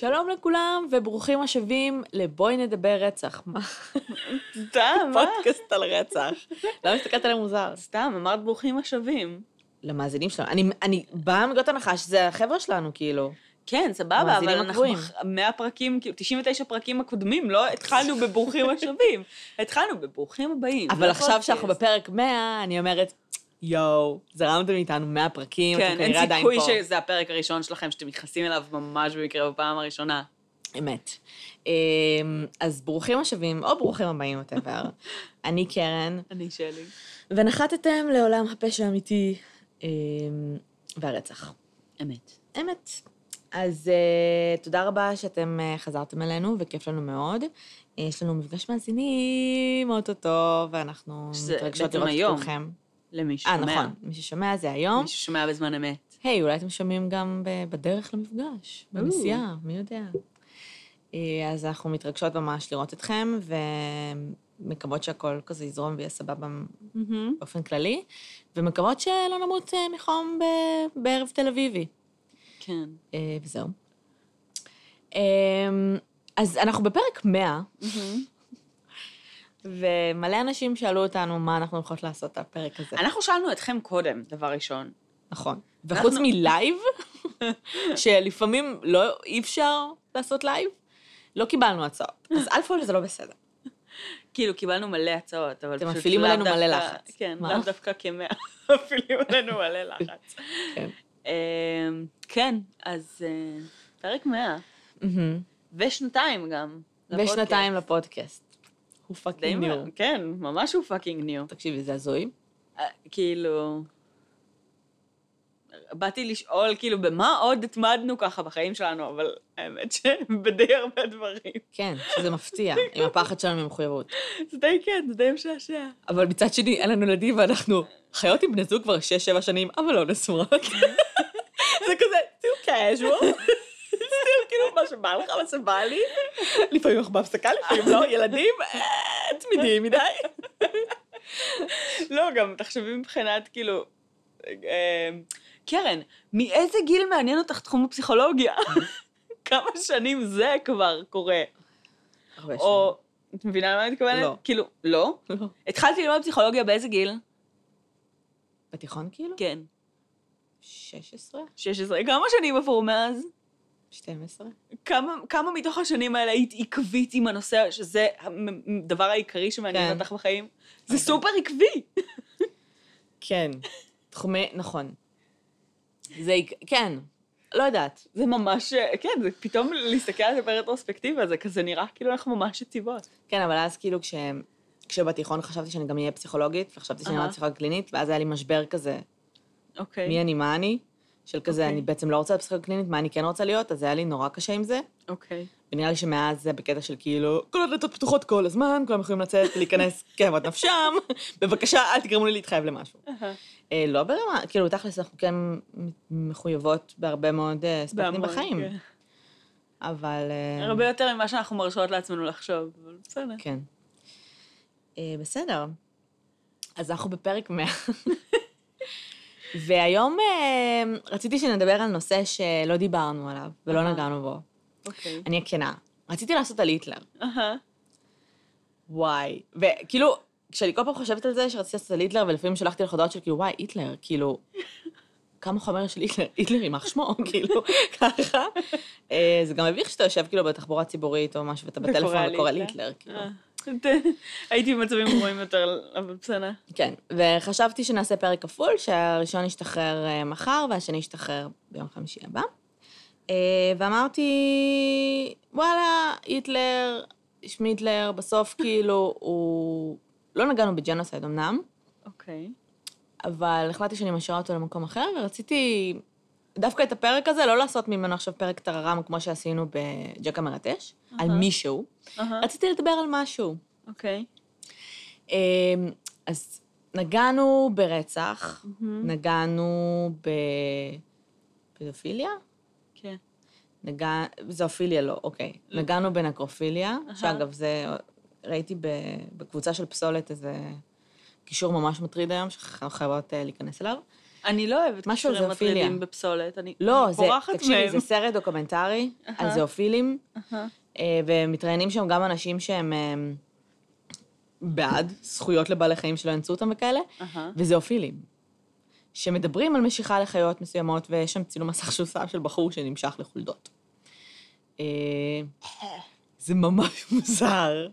שלום לכולם, וברוכים השבים לבואי נדבר רצח. מה? סתם, מה? פודקאסט על רצח. למה הסתכלת עליהם מוזר? סתם, אמרת ברוכים השבים. למאזינים שלנו. אני, אני באה מנקודת הנחה שזה החבר'ה שלנו, כאילו. כן, סבבה, אבל המאזינים אנחנו הקבועים. בח- 100 פרקים, כאילו, 99 פרקים הקודמים, לא התחלנו בברוכים השבים. התחלנו בברוכים הבאים. אבל זה עכשיו. שאנחנו בפרק 100, אני אומרת, יואו, זרמתם איתנו 100 פרקים, כן, אתם אין כנראה עדיין סיכוי. שזה הפרק הראשון שלכם, שאתם מתייחסים אליו ממש במקרה בפעם הראשונה. אמת. אמ, אז ברוכים השבים, או ברוכים הבאים, ווטאבר. אני קרן, אני שלי. ונחתתם לעולם הפשע האמיתי אמ, והרצח. אמת. אמת. אז uh, תודה רבה שאתם uh, חזרתם אלינו, וכיף לנו מאוד. Uh, יש לנו מפגש מאזינים אוטוטו, ואנחנו מתרגשות לראות. את כולכם. למי אה, ששומע. נכון, מי ששומע זה היום. מי ששומע בזמן אמת. היי, אולי אתם שומעים גם בדרך למפגש, בנסיעה, מי יודע. אה, אז אנחנו מתרגשות ממש לראות אתכם, ומקוות שהכל כזה יזרום ויהיה סבבה באופן כללי, ומקוות שלא נמות אה, מחום ב- בערב תל אביבי. כן. אה, וזהו. אה, אז אנחנו בפרק 100, ומלא אנשים שאלו אותנו מה אנחנו הולכות לעשות בפרק הזה. אנחנו שאלנו אתכם קודם, דבר ראשון. נכון. וחוץ מלייב, שלפעמים לא, אי אפשר לעשות לייב, לא קיבלנו הצעות. אז א' כל זה לא בסדר. כאילו, קיבלנו מלא הצעות, אבל אתם פשוט מפעילים עלינו מלא לחץ. כן? לאו דווקא כמאה, מפעילים עלינו מלא לחץ. כן. אמ, כן, אז אה, פרק 100, מהמם. ושנתיים גם. ושנתיים לפודקאסט. who fucking knew. כן, ממש who fucking knew. תקשיבי, זה הזוי. אה, כאילו... באתי לשאול, כאילו, במה עוד התמדנו ככה בחיים שלנו, אבל האמת שבדי הרבה דברים. כן, שזה מפתיע, עם הפחד שלנו ממחויבות. זה די כן, זה די משעשע. אבל מצד שני, אין לנו ילדים ואנחנו חיות עם בני זוג כבר 6-7 שנים, אבל לא נשואות. זה כזה, too casual. מה שבא לך, מה שבא לי. לפעמים אנחנו בהפסקה, לפעמים לא, ילדים, אה, תמידיים מדי. לא, גם תחשבי מבחינת, כאילו... אה, קרן, מאיזה גיל מעניין אותך תחום הפסיכולוגיה? כמה שנים זה כבר קורה? הרבה או, את מבינה למה אני מתכוונת? לא. כאילו, לא? שנים. לא. התחלתי ללמוד פסיכולוגיה באיזה גיל? בתיכון כאילו? כן. 16? 16. כמה שנים עברו מאז? 12? כמה, כמה מתוך השנים האלה היית עקבית עם הנושא, שזה הדבר העיקרי שמעניין כן. אותך בחיים? זה סופר עקבי. כן. תחומי, נכון. זה, כן, לא יודעת. זה ממש, כן, זה פתאום להסתכל על זה ברטרוספקטיבה, זה כזה נראה כאילו אנחנו ממש יציבות. כן, אבל אז כאילו כש... כשבתיכון חשבתי שאני גם אהיה פסיכולוגית, וחשבתי שאני אהה. אלמד פסיכולוגיה קלינית, ואז היה לי משבר כזה, אוקיי. מי אני, מה אני? של כזה, אוקיי. אני בעצם לא רוצה להיות קלינית, מה אני כן רוצה להיות, אז היה לי נורא קשה עם זה. אוקיי. ונראה לי שמאז זה בקטע של כאילו, כל הדלתות פתוחות כל הזמן, כולם יכולים לצאת ולהיכנס כאוות נפשם, בבקשה, אל תגרמו לי להתחייב למשהו. אהה. אה, לא ברמה, כאילו, תכלס, אנחנו כן מחויבות בהרבה מאוד אה, אספקטים בהמון, בחיים. כן. אבל... אה, הרבה יותר ממה שאנחנו מרשות לעצמנו לחשוב, אבל בסדר. כן. אה, בסדר. אז אנחנו בפרק 100. והיום אה, רציתי שנדבר על נושא שלא דיברנו עליו ולא. נגענו בו. אוקיי. אני הכנה. רציתי לעשות על היטלר. אהה. וואי. וכאילו, כשאני כל פעם חושבת על זה, שרציתי לעשות על היטלר, ולפעמים שלחתי לך הודעות של כאילו, וואי, היטלר, כאילו, כמה חומר של היטלר, היטלר יימח שמו, כאילו, ככה. אה, זה גם מביך שאתה יושב כאילו בתחבורה ציבורית או משהו, ואתה בטלפון וקורא. להיטלר, כאילו. הייתי במצבים גרועים יותר, אבל בסדר. כן, וחשבתי שנעשה פרק כפול, שהראשון ישתחרר אה, מחר והשני ישתחרר ביום חמישי הבא. אה, ואמרתי, וואלה, היטלר, שמיטלר, בסוף כאילו, הוא... לא נגענו ב genocide אמנם, אוקיי. אבל החלטתי שאני משאירה אותו למקום אחר, ורציתי דווקא את הפרק הזה, לא לעשות ממנו עכשיו פרק טררם כמו שעשינו בג'ק המרטש, על אהה. מישהו. אהה. רציתי לדבר על משהו. אוקיי. אמ, אז נגענו ברצח, מהמם. נגענו בפדופיליה? כן. נגע... זואפיליה לא, אוקיי. נגענו בנקרופיליה, אהה. שאגב, זה... ראיתי. בקבוצה של פסולת איזה קישור ממש מטריד היום, שאנחנו חייבות אה, להיכנס אליו. אני לא אוהבת משהו על זואופיליה. מטרידים בפסולת, אני לא, אני זה, תקשיבי, מהם. זה סרט דוקומנטרי על אהה. זואופילים, אהה. אה, ומתראיינים שם גם אנשים שהם אה, בעד זכויות לבעלי חיים שלא יאנסו אותם וכאלה, אהה. וזואופילים, שמדברים על משיכה לחיות מסוימות, ויש שם צילום מסך שהוסף של בחור שנמשך לחולדות. אה, זה ממש מוזר.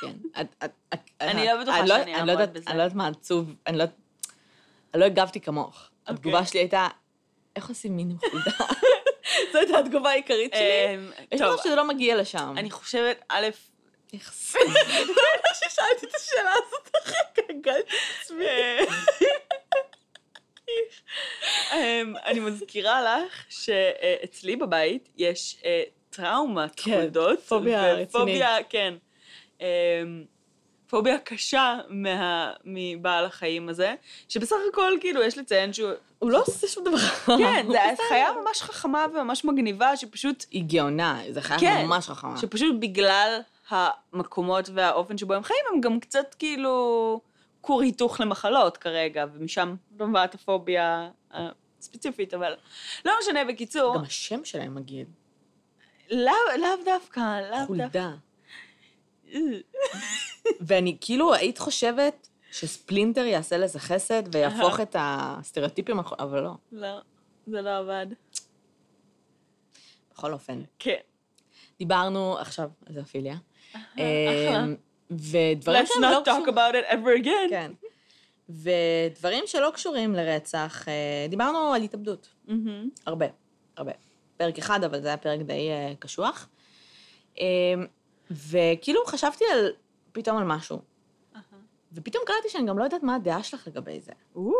כן. את- את- את- אני לא בטוחה אני שאני אני לא אעמוד יודעת- בזה. אני לא יודעת מה עצוב, אני לא... אני לא הגבתי כמוך. אוקיי. התגובה שלי הייתה, איך עושים מין עם חולדה? זו הייתה התגובה העיקרית שלי. אמ, יש מצב שזה לא מגיע לשם. אני חושבת, א', לא ששאלתי את השאלה הזאת אחרי גלגלתי את עצמי. אמ, אני מזכירה לך שאצלי בבית יש אה, טראומת כן, חולדות. פוביה ופוביה, כן. פוביה קשה מה- מבעל החיים הזה, שבסך הכל, כאילו, יש לציין שהוא... הוא לא עושה שום דבר. כן, זו. חיה ממש חכמה וממש מגניבה, שפשוט היא גאונה, זו חיה כן, ממש חכמה. שפשוט בגלל המקומות והאופן שבו הם חיים, הם גם קצת כאילו כור היתוך למחלות כרגע, ומשם נובעת הפוביה הספציפית, אבל לא משנה, בקיצור, גם השם שלהם מגעיל. לאו לאו דווקא, לאו דווקא. חולדה. ואני כאילו, היית חושבת שספלינטר יעשה לזה חסד ויהפוך את הסטריאוטיפים, אבל לא. לא, זה לא עבד. בכל אופן. כן. דיברנו עכשיו על זואפיליה. אחלה. אמ, ודברים Let's שהם לא not talk קשורים... about it ever again. כן. ודברים שלא קשורים לרצח, אה, דיברנו על התאבדות. הרבה, הרבה. פרק אחד, אבל זה היה פרק די uh, קשוח. וכאילו חשבתי על, פתאום על משהו. ופתאום קלטתי שאני גם לא יודעת מה הדעה שלך לגבי זה. או,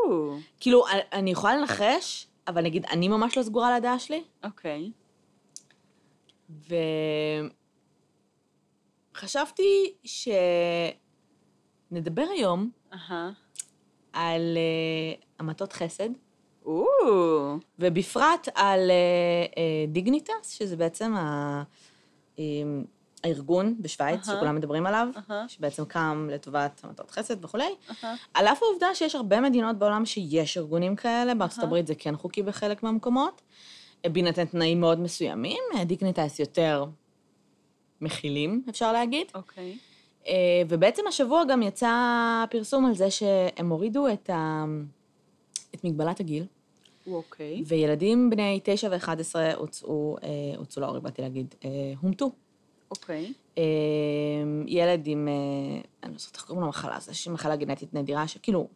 כאילו, אני- יכולה לנחש, אבל נגיד, אני ממש לא סגורה על הדעה שלי, אוקיי. וחשבתי שנדבר היום אהה. על אה, המתות חסד, או, ובפרט על אה, אה, דיגניטס, שזה בעצם ה... אמ, הארגון בשוויץ, אהה. שכולם מדברים עליו, אהה. שבעצם קם לטובת המתות חסד וכולי. אהה. על אף העובדה שיש הרבה מדינות בעולם שיש ארגונים כאלה, בארצות אהה. הברית זה כן חוקי בחלק מהמקומות, בהינתן תנאים מאוד מסוימים, דיגניטס יותר מכילים, אפשר להגיד. אוקיי. אה, ובעצם השבוע גם יצא פרסום על זה שהם הורידו את, ה... את מגבלת הגיל, אוקיי. וילדים בני 9 ו-11 הוצאו, אה, הוצאו להורג, באתי להגיד, אה, הומתו. אוקיי. אה, ילד עם, אה, אני לא זוכרת איך קוראים למחלה, הזו, יש מחלה גנטית נדירה, שכאילו,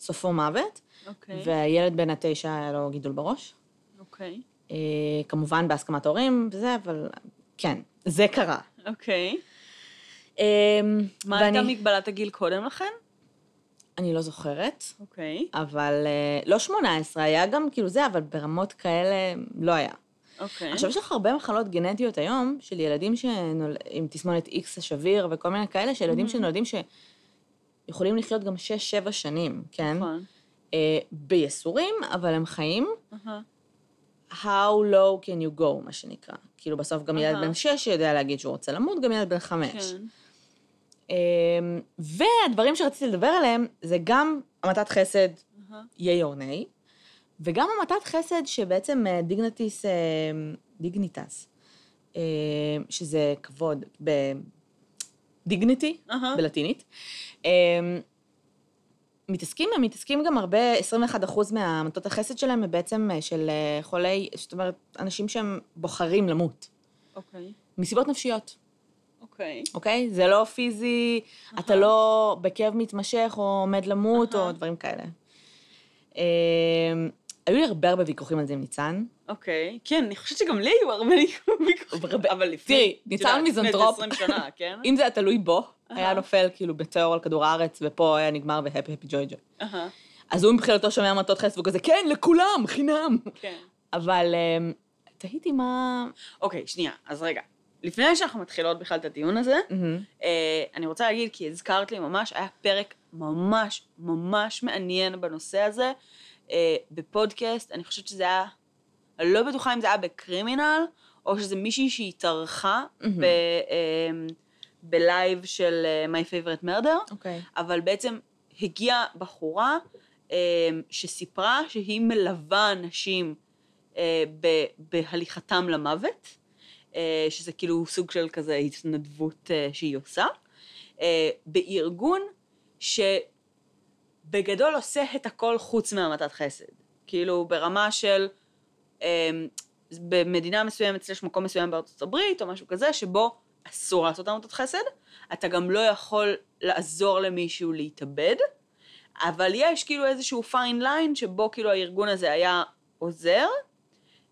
סופו מוות, אוקיי. והילד בן התשע היה לו גידול בראש. אוקיי. אה, כמובן בהסכמת ההורים וזה, אבל כן, זה קרה. אוקיי. אה, מה הייתה מגבלת הגיל קודם לכן? אני לא זוכרת, אוקיי. אבל אה, לא 18, היה גם כאילו זה, אבל ברמות כאלה לא היה. אוקיי. עכשיו, יש לך הרבה מחלות גנטיות היום, של ילדים שנול... עם תסמונת X השביר וכל מיני כאלה, של ילדים שנולדים שיכולים לחיות גם 6-7 שנים, כן? נכון. אה, בייסורים, אבל הם חיים. אהה. How low can you go, מה שנקרא. כאילו, בסוף גם ילד אהה. בן 6 יודע להגיד שהוא רוצה למות, גם ילד בן 5. כן. אמ, והדברים שרציתי לדבר עליהם, זה גם המתת חסד. יay or nay, וגם המתת חסד שבעצם אה, דיגנטיס, אה, דיגניטס, אה, שזה כבוד בדיגניטי, אהה. בלטינית. אה, מתעסקים, הם מתעסקים גם הרבה, 21% מהמתות החסד שלהם הם בעצם אה, של אה, חולי, זאת אומרת, אנשים שהם בוחרים למות, אוקיי. מסיבות נפשיות. אוקיי. אוקיי? זה לא פיזי, אתה לא בכאב מתמשך או עומד למות אהה. או דברים כאלה. היו לי הרבה הרבה ויכוחים על זה עם ניצן. אוקיי. כן, אני חושבת שגם לי היו הרבה ויכוחים. אבל לפני... תראי, ניצן מיזנטרופ. לפני איזה 20 שנה, כן? אם זה היה תלוי בו, היה. נופל כאילו בטרור על כדור הארץ, ופה היה נגמר והפי הפי ג'וי ג'וי. אז הוא מבחינתו שומע המתות חסד והוא כזה, כן, לכולם, חינם. כן. אבל אמ, תהיתי מה... אוקיי, שנייה, אז רגע. לפני שאנחנו מתחילות בכלל את הדיון הזה, מהמם. אה, אני רוצה להגיד, כי הזכרת לי ממש, היה פרק ממש ממש מעניין בנושא הזה, אה, בפודקאסט, אני חושבת שזה היה, אני לא בטוחה אם זה היה ב Criminal, או שזה מישהי שהתארחה. ב, אה, בלייב של אה, My Favorite Murder, אוקיי. אבל בעצם הגיעה בחורה אה, שסיפרה שהיא מלווה אנשים אה, ב- בהליכתם למוות, אה, שזה כאילו סוג של כזה התנדבות אה, שהיא עושה, אה, בארגון שבגדול עושה את הכל חוץ מהמתת חסד. כאילו ברמה של אה, במדינה מסוימת, יש מקום מסוים בארצות הברית או משהו כזה, שבו אסור לעשות עמותת חסד, אתה גם לא יכול לעזור למישהו להתאבד, אבל יש כאילו איזשהו פיין ליין שבו כאילו הארגון הזה היה עוזר,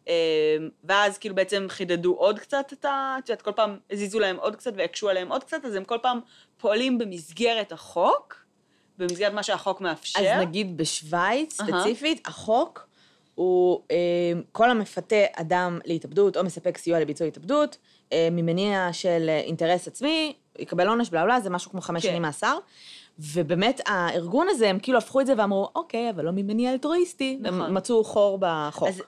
אה, ואז כאילו בעצם חידדו עוד קצת את ה... את יודעת, כל פעם הזיזו להם עוד קצת והקשו עליהם עוד קצת, אז הם כל פעם פועלים במסגרת החוק, במסגרת מה שהחוק מאפשר. אז נגיד בשוויץ, אהה. ספציפית, החוק הוא אה, כל המפתה אדם להתאבדות או מספק סיוע לביצוע התאבדות, אה, ממניע של אה, אינטרס עצמי, יקבל עונש בלה בלה, זה משהו כמו חמש כן. שנים מאסר. ובאמת, הארגון הזה, הם כאילו הפכו את זה ואמרו, אוקיי, אבל לא ממניע אלטרואיסטי. נכון. הם מצאו חור בחוק. אז,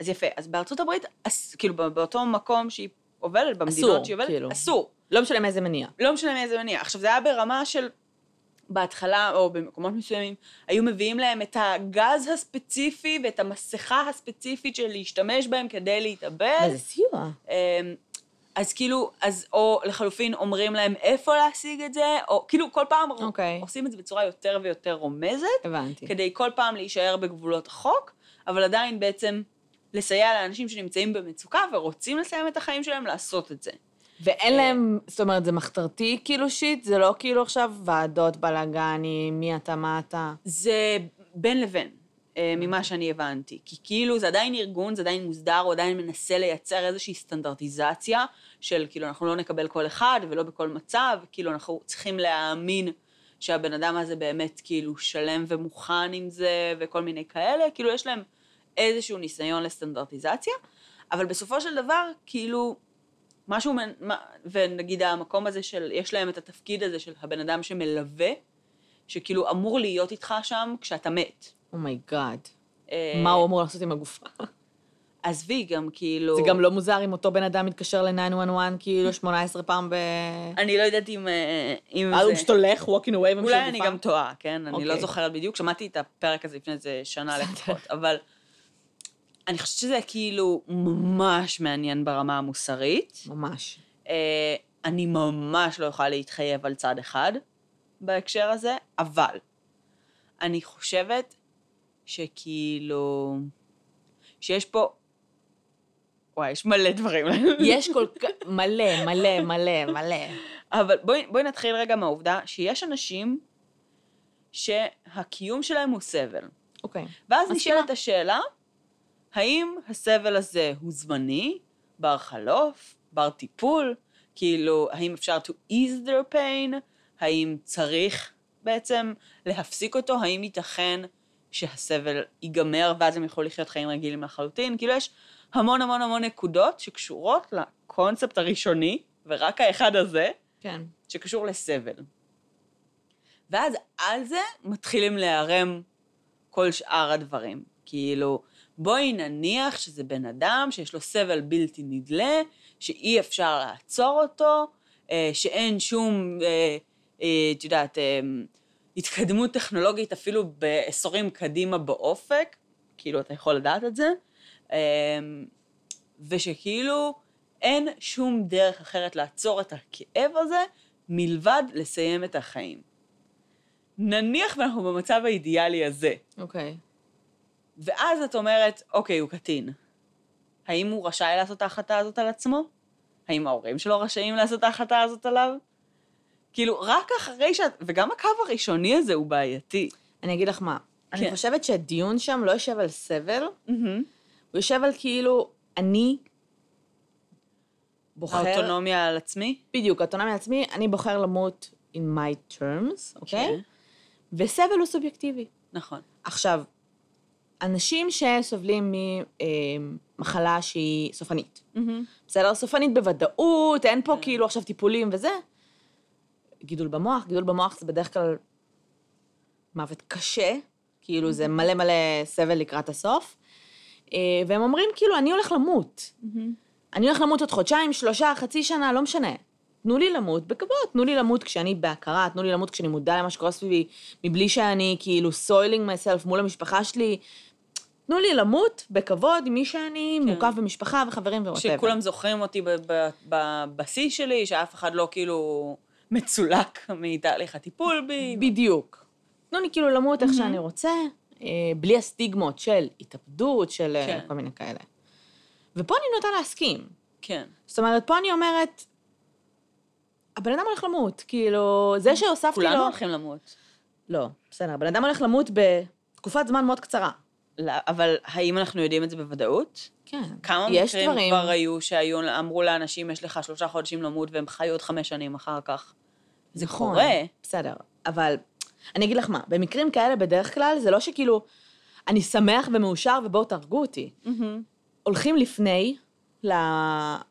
אז יפה, אז בארצות הברית, אס, כאילו באותו מקום שהיא עובדת, במדינות אסור, שהיא עובדת, כאילו. אסור. לא משנה מאיזה מניע. לא משנה מאיזה מניע. עכשיו, זה היה ברמה של, בהתחלה, או במקומות מסוימים, היו מביאים להם את הגז הספציפי ואת המסכה הספציפית של להשתמש בהם כדי להתאבד. איזה סיוע. אמ, אז כאילו, אז או לחלופין אומרים להם איפה להשיג את זה, או כאילו כל פעם אוקיי. עושים את זה בצורה יותר ויותר רומזת, הבנתי. כדי כל פעם להישאר בגבולות החוק, אבל עדיין בעצם לסייע לאנשים שנמצאים במצוקה ורוצים לסיים את החיים שלהם לעשות את זה. ואין להם, זאת אומרת, זה מחתרתי כאילו שיט? זה לא כאילו עכשיו ועדות בלאגנים, מי אתה, מה אתה? זה בין לבין, אה, ממה שאני הבנתי. כי כאילו זה עדיין ארגון, זה עדיין מוסדר, הוא עדיין מנסה לייצר איזושהי סטנדרטיזציה של כאילו אנחנו לא נקבל כל אחד ולא בכל מצב, כאילו אנחנו צריכים להאמין שהבן אדם הזה באמת כאילו שלם ומוכן עם זה וכל מיני כאלה, כאילו יש להם איזשהו ניסיון לסטנדרטיזציה, אבל בסופו של דבר, כאילו, משהו, מה- ונגיד המקום הזה של, יש להם את התפקיד הזה של הבן אדם שמלווה, שכאילו אמור להיות איתך שם כשאתה מת. oh my god. אה, מה הוא אמור לעשות עם הגופה? עזבי, גם כאילו... זה גם לא מוזר אם אותו בן אדם מתקשר ל-911 כאילו 18 פעם ב... אני לא יודעת אם, אה, אם אה, הוא זה... פשוט הולך, walking away ומשאיר אולי אני גופה? גם טועה, כן? אני לא אוקיי. זוכרת בדיוק, שמעתי את הפרק הזה לפני איזה שנה לפחות, אבל אני חושבת שזה כאילו ממש מעניין ברמה המוסרית. ממש. אה, אני ממש לא יכולה להתחייב על צד אחד בהקשר הזה, אבל אני חושבת שכאילו, שיש פה, וואי, יש מלא דברים. יש כל כך... מלא, מלא, מלא, מלא. אבל בואי, בואי נתחיל רגע מהעובדה שיש אנשים שהקיום שלהם הוא סבל. אוקיי. ואז מסכימה. נשאלת השאלה, האם הסבל הזה הוא זמני, בר חלוף, בר טיפול? כאילו, האם אפשר to ease their pain? האם צריך בעצם להפסיק אותו? האם ייתכן שהסבל ייגמר ואז הם יוכלו לחיות חיים רגילים לחלוטין? כאילו, יש המון המון המון נקודות שקשורות לקונספט הראשוני, ורק האחד הזה, כן. שקשור לסבל. ואז על זה מתחילים להיערם כל שאר הדברים. כאילו, בואי נניח שזה בן אדם שיש לו סבל בלתי נדלה, שאי אפשר לעצור אותו, אה, שאין שום, אה, אה, את יודעת, התקדמות טכנולוגית אפילו בעשורים קדימה באופק, כאילו, אתה יכול לדעת את זה, ושכאילו אין שום דרך אחרת לעצור את הכאב הזה מלבד לסיים את החיים. נניח ואנחנו במצב האידיאלי הזה, אוקיי. ואז את אומרת, אוקיי, הוא קטין. האם הוא רשאי לעשות את ההחלטה הזאת על עצמו? האם ההורים שלו רשאים לעשות את ההחלטה הזאת עליו? כאילו, רק אחרי שאת... וגם הקו הראשוני הזה הוא בעייתי. אני אגיד לך מה. אני כן. חושבת שהדיון שם לא יושב על סבל, מהמם. הוא יושב על כאילו, אני בוחר... האוטונומיה על עצמי? בדיוק, אוטונומיה עצמי, אני בוחר למות in my terms, אוקיי? כן. וסבל הוא סובייקטיבי. נכון. עכשיו, אנשים שסובלים ממחלה שהיא סופנית, מהמם. בסדר? סופנית בוודאות, אין פה כן. כאילו עכשיו טיפולים וזה. גידול במוח, גידול במוח זה בדרך כלל מוות קשה, כאילו זה מלא מלא סבל לקראת הסוף. אה, והם אומרים, כאילו, אני הולך למות. מהמם. אני הולך למות עוד חודשיים, שלושה, חצי שנה, לא משנה. תנו לי למות בכבוד, תנו לי למות כשאני בהכרה, תנו לי למות כשאני מודע למה שקורה סביבי, מבלי שאני כאילו soiling myself מול המשפחה שלי. תנו לי למות בכבוד עם מי שאני, כן. מוקף במשפחה וחברים ו whatever. שכולם זוכרים אותי בבסיס שלי, שאף אחד לא כאילו מצולק מתהליך הטיפול בי. בדיוק. תנו לי כאילו למות איך שאני רוצה, אה, בלי הסטיגמות של התאבדות, של אה, כן. כל מיני כאלה. ופה אני נוטה להסכים. כן. זאת אומרת, פה אני אומרת, הבן אדם הולך למות, כאילו, זה שהוספתי לו... כולנו הולכים למות. לא, בסדר, הבן אדם הולך למות בתקופת זמן מאוד קצרה. לא, אבל האם אנחנו יודעים את זה בוודאות? כן. כמה יש מקרים דברים... כבר היו שהיו, אמרו לאנשים, יש לך שלושה חודשים למות, והם חיו עוד חמש שנים אחר כך? זה נכון, קורה. בסדר, אבל אני אגיד לך מה, במקרים כאלה בדרך כלל, זה לא שכאילו, אני שמח ומאושר ובואו תהרגו אותי. הולכים לפני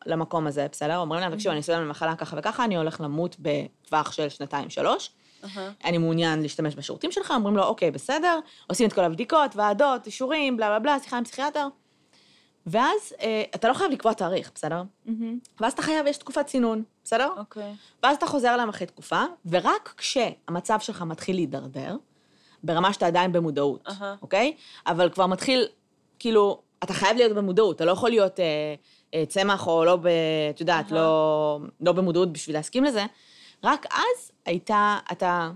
למקום הזה, בסדר? אומרים להם, תקשיבו, אני סובל ממחלה ככה וככה, אני הולך למות בטווח של שנתיים-שלוש. אהה. אני מעוניין להשתמש בשירותים שלך, אומרים לו, אוקיי, בסדר, עושים את כל הבדיקות, ועדות, אישורים, בלה בלה בלה, שיחה עם פסיכיאטר. ואז אה, אתה לא חייב לקבוע תאריך, בסדר? מהמם. ואז אתה חייב, יש תקופת צינון, בסדר? אוקיי. ואז אתה חוזר אליהם אחרי תקופה, ורק כשהמצב שלך מתחיל להידרדר, ברמה שאתה עדיין במודעות, אהה. אוקיי? אבל כבר מתחיל, כאילו, אתה חייב להיות במודעות, אתה לא יכול להיות אה, אה, צמח או לא, ב, את יודעת, אהה. לא, לא במודעות בשביל להסכים לזה, רק אז הייתה, אתה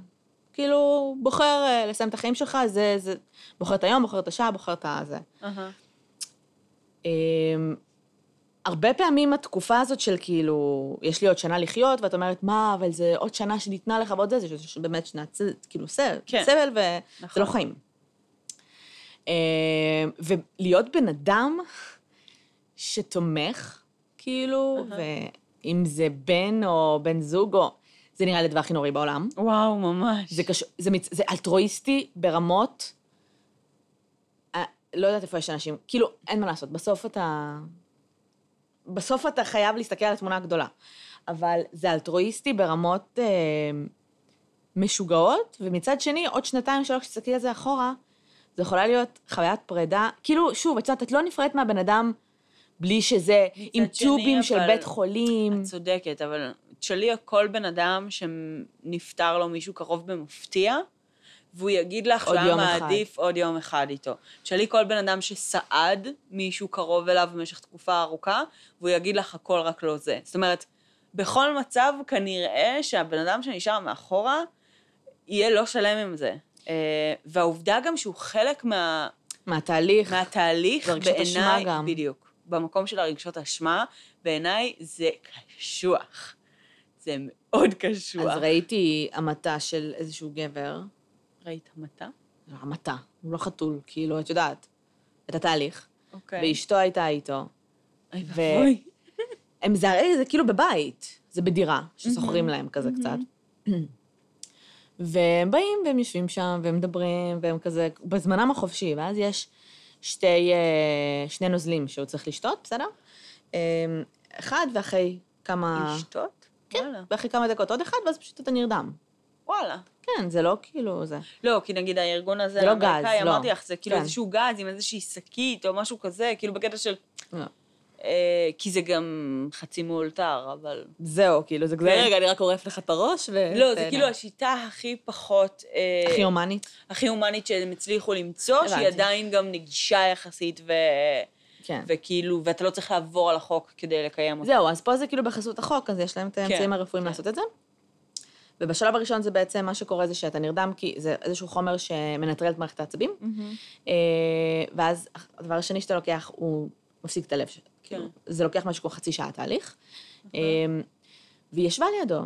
כאילו בוחר אה, לסיים את החיים שלך, זה, זה, בוחר את היום, בוחר את השעה, בוחר את הזה. אמ, הרבה פעמים התקופה הזאת של כאילו, יש לי עוד שנה לחיות, ואת אומרת, מה, אבל זה עוד שנה שניתנה לך ועוד זה, זה באמת שנת, כאילו, סבל, כן. סבל וזה נכון. לא חיים. אמ, ולהיות בן אדם שתומך, כאילו, ואם זה בן או בן זוג, או... זה נראה לי הדבר הכי נוראי בעולם. וואו, ממש. זה קשור, זה, מצ... זה אלטרואיסטי ברמות, אה, לא יודעת איפה יש אנשים, כאילו, אין מה לעשות, בסוף אתה... בסוף אתה חייב להסתכל על התמונה הגדולה. אבל זה אלטרואיסטי ברמות אה, משוגעות, ומצד שני, עוד שנתיים, שלוש, תסתכלי על זה אחורה, זה יכולה להיות חוויית פרידה. כאילו, שוב, את יודעת, את לא נפרדת מהבן אדם בלי שזה עם טובים של אבל- בית חולים. את צודקת, אבל תשאלי כל בן אדם שנפטר לו מישהו קרוב במפתיע, והוא יגיד לך אחד. מעדיף עוד יום אחד איתו. תשאלי כל בן אדם שסעד מישהו קרוב אליו במשך תקופה ארוכה, והוא יגיד לך הכל רק לא זה. זאת אומרת, בכל מצב כנראה שהבן אדם שנשאר מאחורה, יהיה לא שלם עם זה. אה, והעובדה גם שהוא חלק מה... מהתהליך. מהתהליך, בעיניי. בדיוק, במקום של הרגשות אשמה, בעיניי זה קשוח. זה מאוד קשוח. אז ראיתי המתה של איזשהו גבר, ראית המתה? לא, המתה, הוא לא חתול, כאילו, את יודעת, את התהליך. אוקיי. ואשתו הייתה איתו. אוי ואבוי. הם זה הרי, זה כאילו בבית, זה בדירה, ששוכרים להם כזה קצת. והם באים והם יושבים שם, והם מדברים, והם כזה, בזמנם החופשי, ואז יש שתי, אה, שני נוזלים שהוא צריך לשתות, בסדר? אה, אחד, ואחרי כמה... לשתות? כן. ואחרי כמה דקות עוד אחד, ואז פשוט אתה נרדם. וואלה. כן, זה לא כאילו זה. לא, כי נגיד הארגון הזה, זה לא גז, לא. אמרתי לך, זה כאילו כן. איזשהו גז עם איזושהי שקית או משהו כזה, כאילו בקטע של... לא. אה, כי זה גם חצי מאולתר, אבל... זהו, כאילו, זה כזה, כן. רגע, אני רק עורף לך את הראש, ו... לא, זה כאילו השיטה הכי פחות... אה, הכי הומנית. הכי הומנית שהם הצליחו למצוא, שהיא. עדיין גם נגישה יחסית, ו... כן. וכאילו, ואתה לא צריך לעבור על החוק כדי לקיים אותה. זהו, אז פה זה כאילו בחסות החוק, אז יש להם את האמצעים כן, הרפואיים כן. לעשות את זה. ובשלב הראשון זה בעצם, מה שקורה זה שאתה נרדם, כי זה איזשהו חומר שמנטרל את מערכת העצבים. אה, ואז הדבר השני שאתה לוקח, הוא מפסיק את הלב. כאילו, זה לוקח משהו כמו חצי שעה תהליך. אה, והיא ישבה לידו,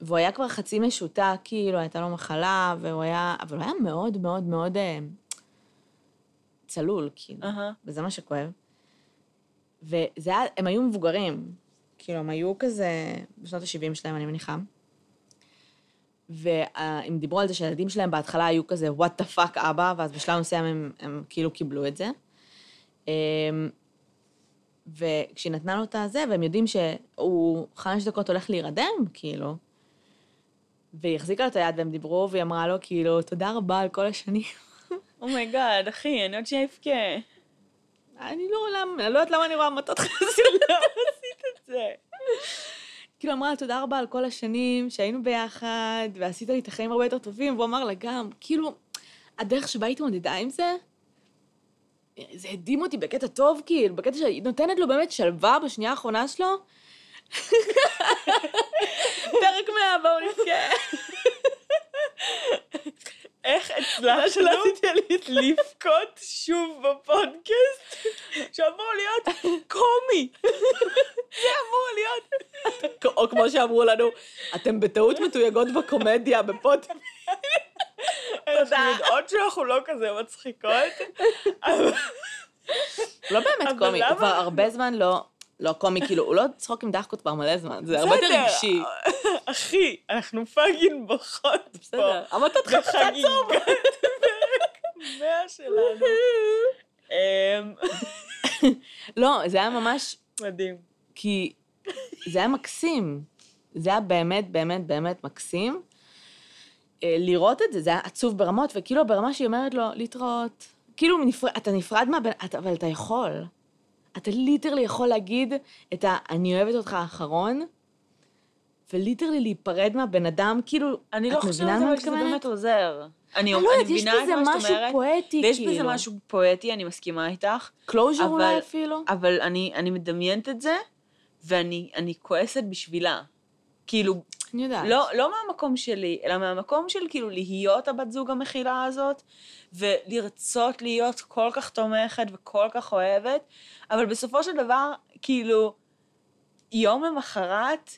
והוא היה כבר חצי משותק, כאילו, הייתה לו מחלה, והוא היה, אבל הוא היה מאוד מאוד מאוד אה, צלול, כאילו. אהה. וזה מה שכואב. וזה היה, הם היו מבוגרים, כאילו, הם היו כזה, בשנות ה-70 שלהם, אני מניחה. והם דיברו על זה שהילדים שלהם בהתחלה היו כזה, what the fuck אבא, ואז בשלב מסוים הם, הם כאילו קיבלו את זה. אמ, וכשהיא נתנה לו את הזה, והם יודעים שהוא חמש דקות הולך להירדם, כאילו, והיא החזיקה לו את היד והם דיברו, והיא אמרה לו, כאילו, תודה רבה על כל השנים. oh my god, אחי, אני עוד שנייה אבכה. אני לא, אני לא יודעת למה אני רואה המתות חסד. למה עשית את זה? כאילו אמרה תודה רבה על כל השנים שהיינו ביחד, ועשית לי את החיים הרבה יותר טובים, והוא אמר לה גם, כאילו, הדרך שבה היא התמודדה עם זה, זה הדהים אותי בקטע טוב, כאילו, בקטע שהיא נותנת לו באמת שלווה בשנייה האחרונה שלו. פרק 100, בואו נבכה. איך הצלחנו לבכות שוב בפודקאסט, שאמור להיות קומי. זה אמור להיות. או כמו שאמרו לנו, אתם בטעות מתויגות בקומדיה, בפוד... אנחנו יודעות שאנחנו לא כזה מצחיקות. לא באמת קומי, כבר הרבה זמן לא... לא קומי, כאילו, הוא לא צחוק עם דחקות כבר מלא זמן, זה הרבה יותר רגשי. אחי, אנחנו פאגין בוכות פה. בסדר, אבל אתה בחגיגת פרק 100 שלנו. אמ, לא, זה היה ממש, מדהים. כי זה היה מקסים. זה היה באמת, באמת, באמת מקסים. אה, לראות את זה, זה היה עצוב ברמות, וכאילו ברמה שהיא אומרת לו, להתראות. כאילו, נפר... אתה נפרד מהבן... אתה... אבל אתה יכול. אתה ליטרלי יכול להגיד את ה... אני אוהבת אותך האחרון, ו literally להיפרד מהבן אדם, כאילו, אני לא חושבת אבל שזה? באמת עוזר. אני אני לא יודעת, יש בזה משהו. פואטי, ויש כאילו. בזה משהו פואטי, אני מסכימה איתך. closure אולי אפילו? אבל אני, אני מדמיינת את זה, ואני אני כועסת בשבילה. כאילו, אני יודעת. לא, לא מהמקום שלי, אלא מהמקום של כאילו להיות הבת זוג המכילה הזאת, ולרצות להיות כל כך תומכת וכל כך אוהבת, אבל בסופו של דבר, כאילו, יום למחרת,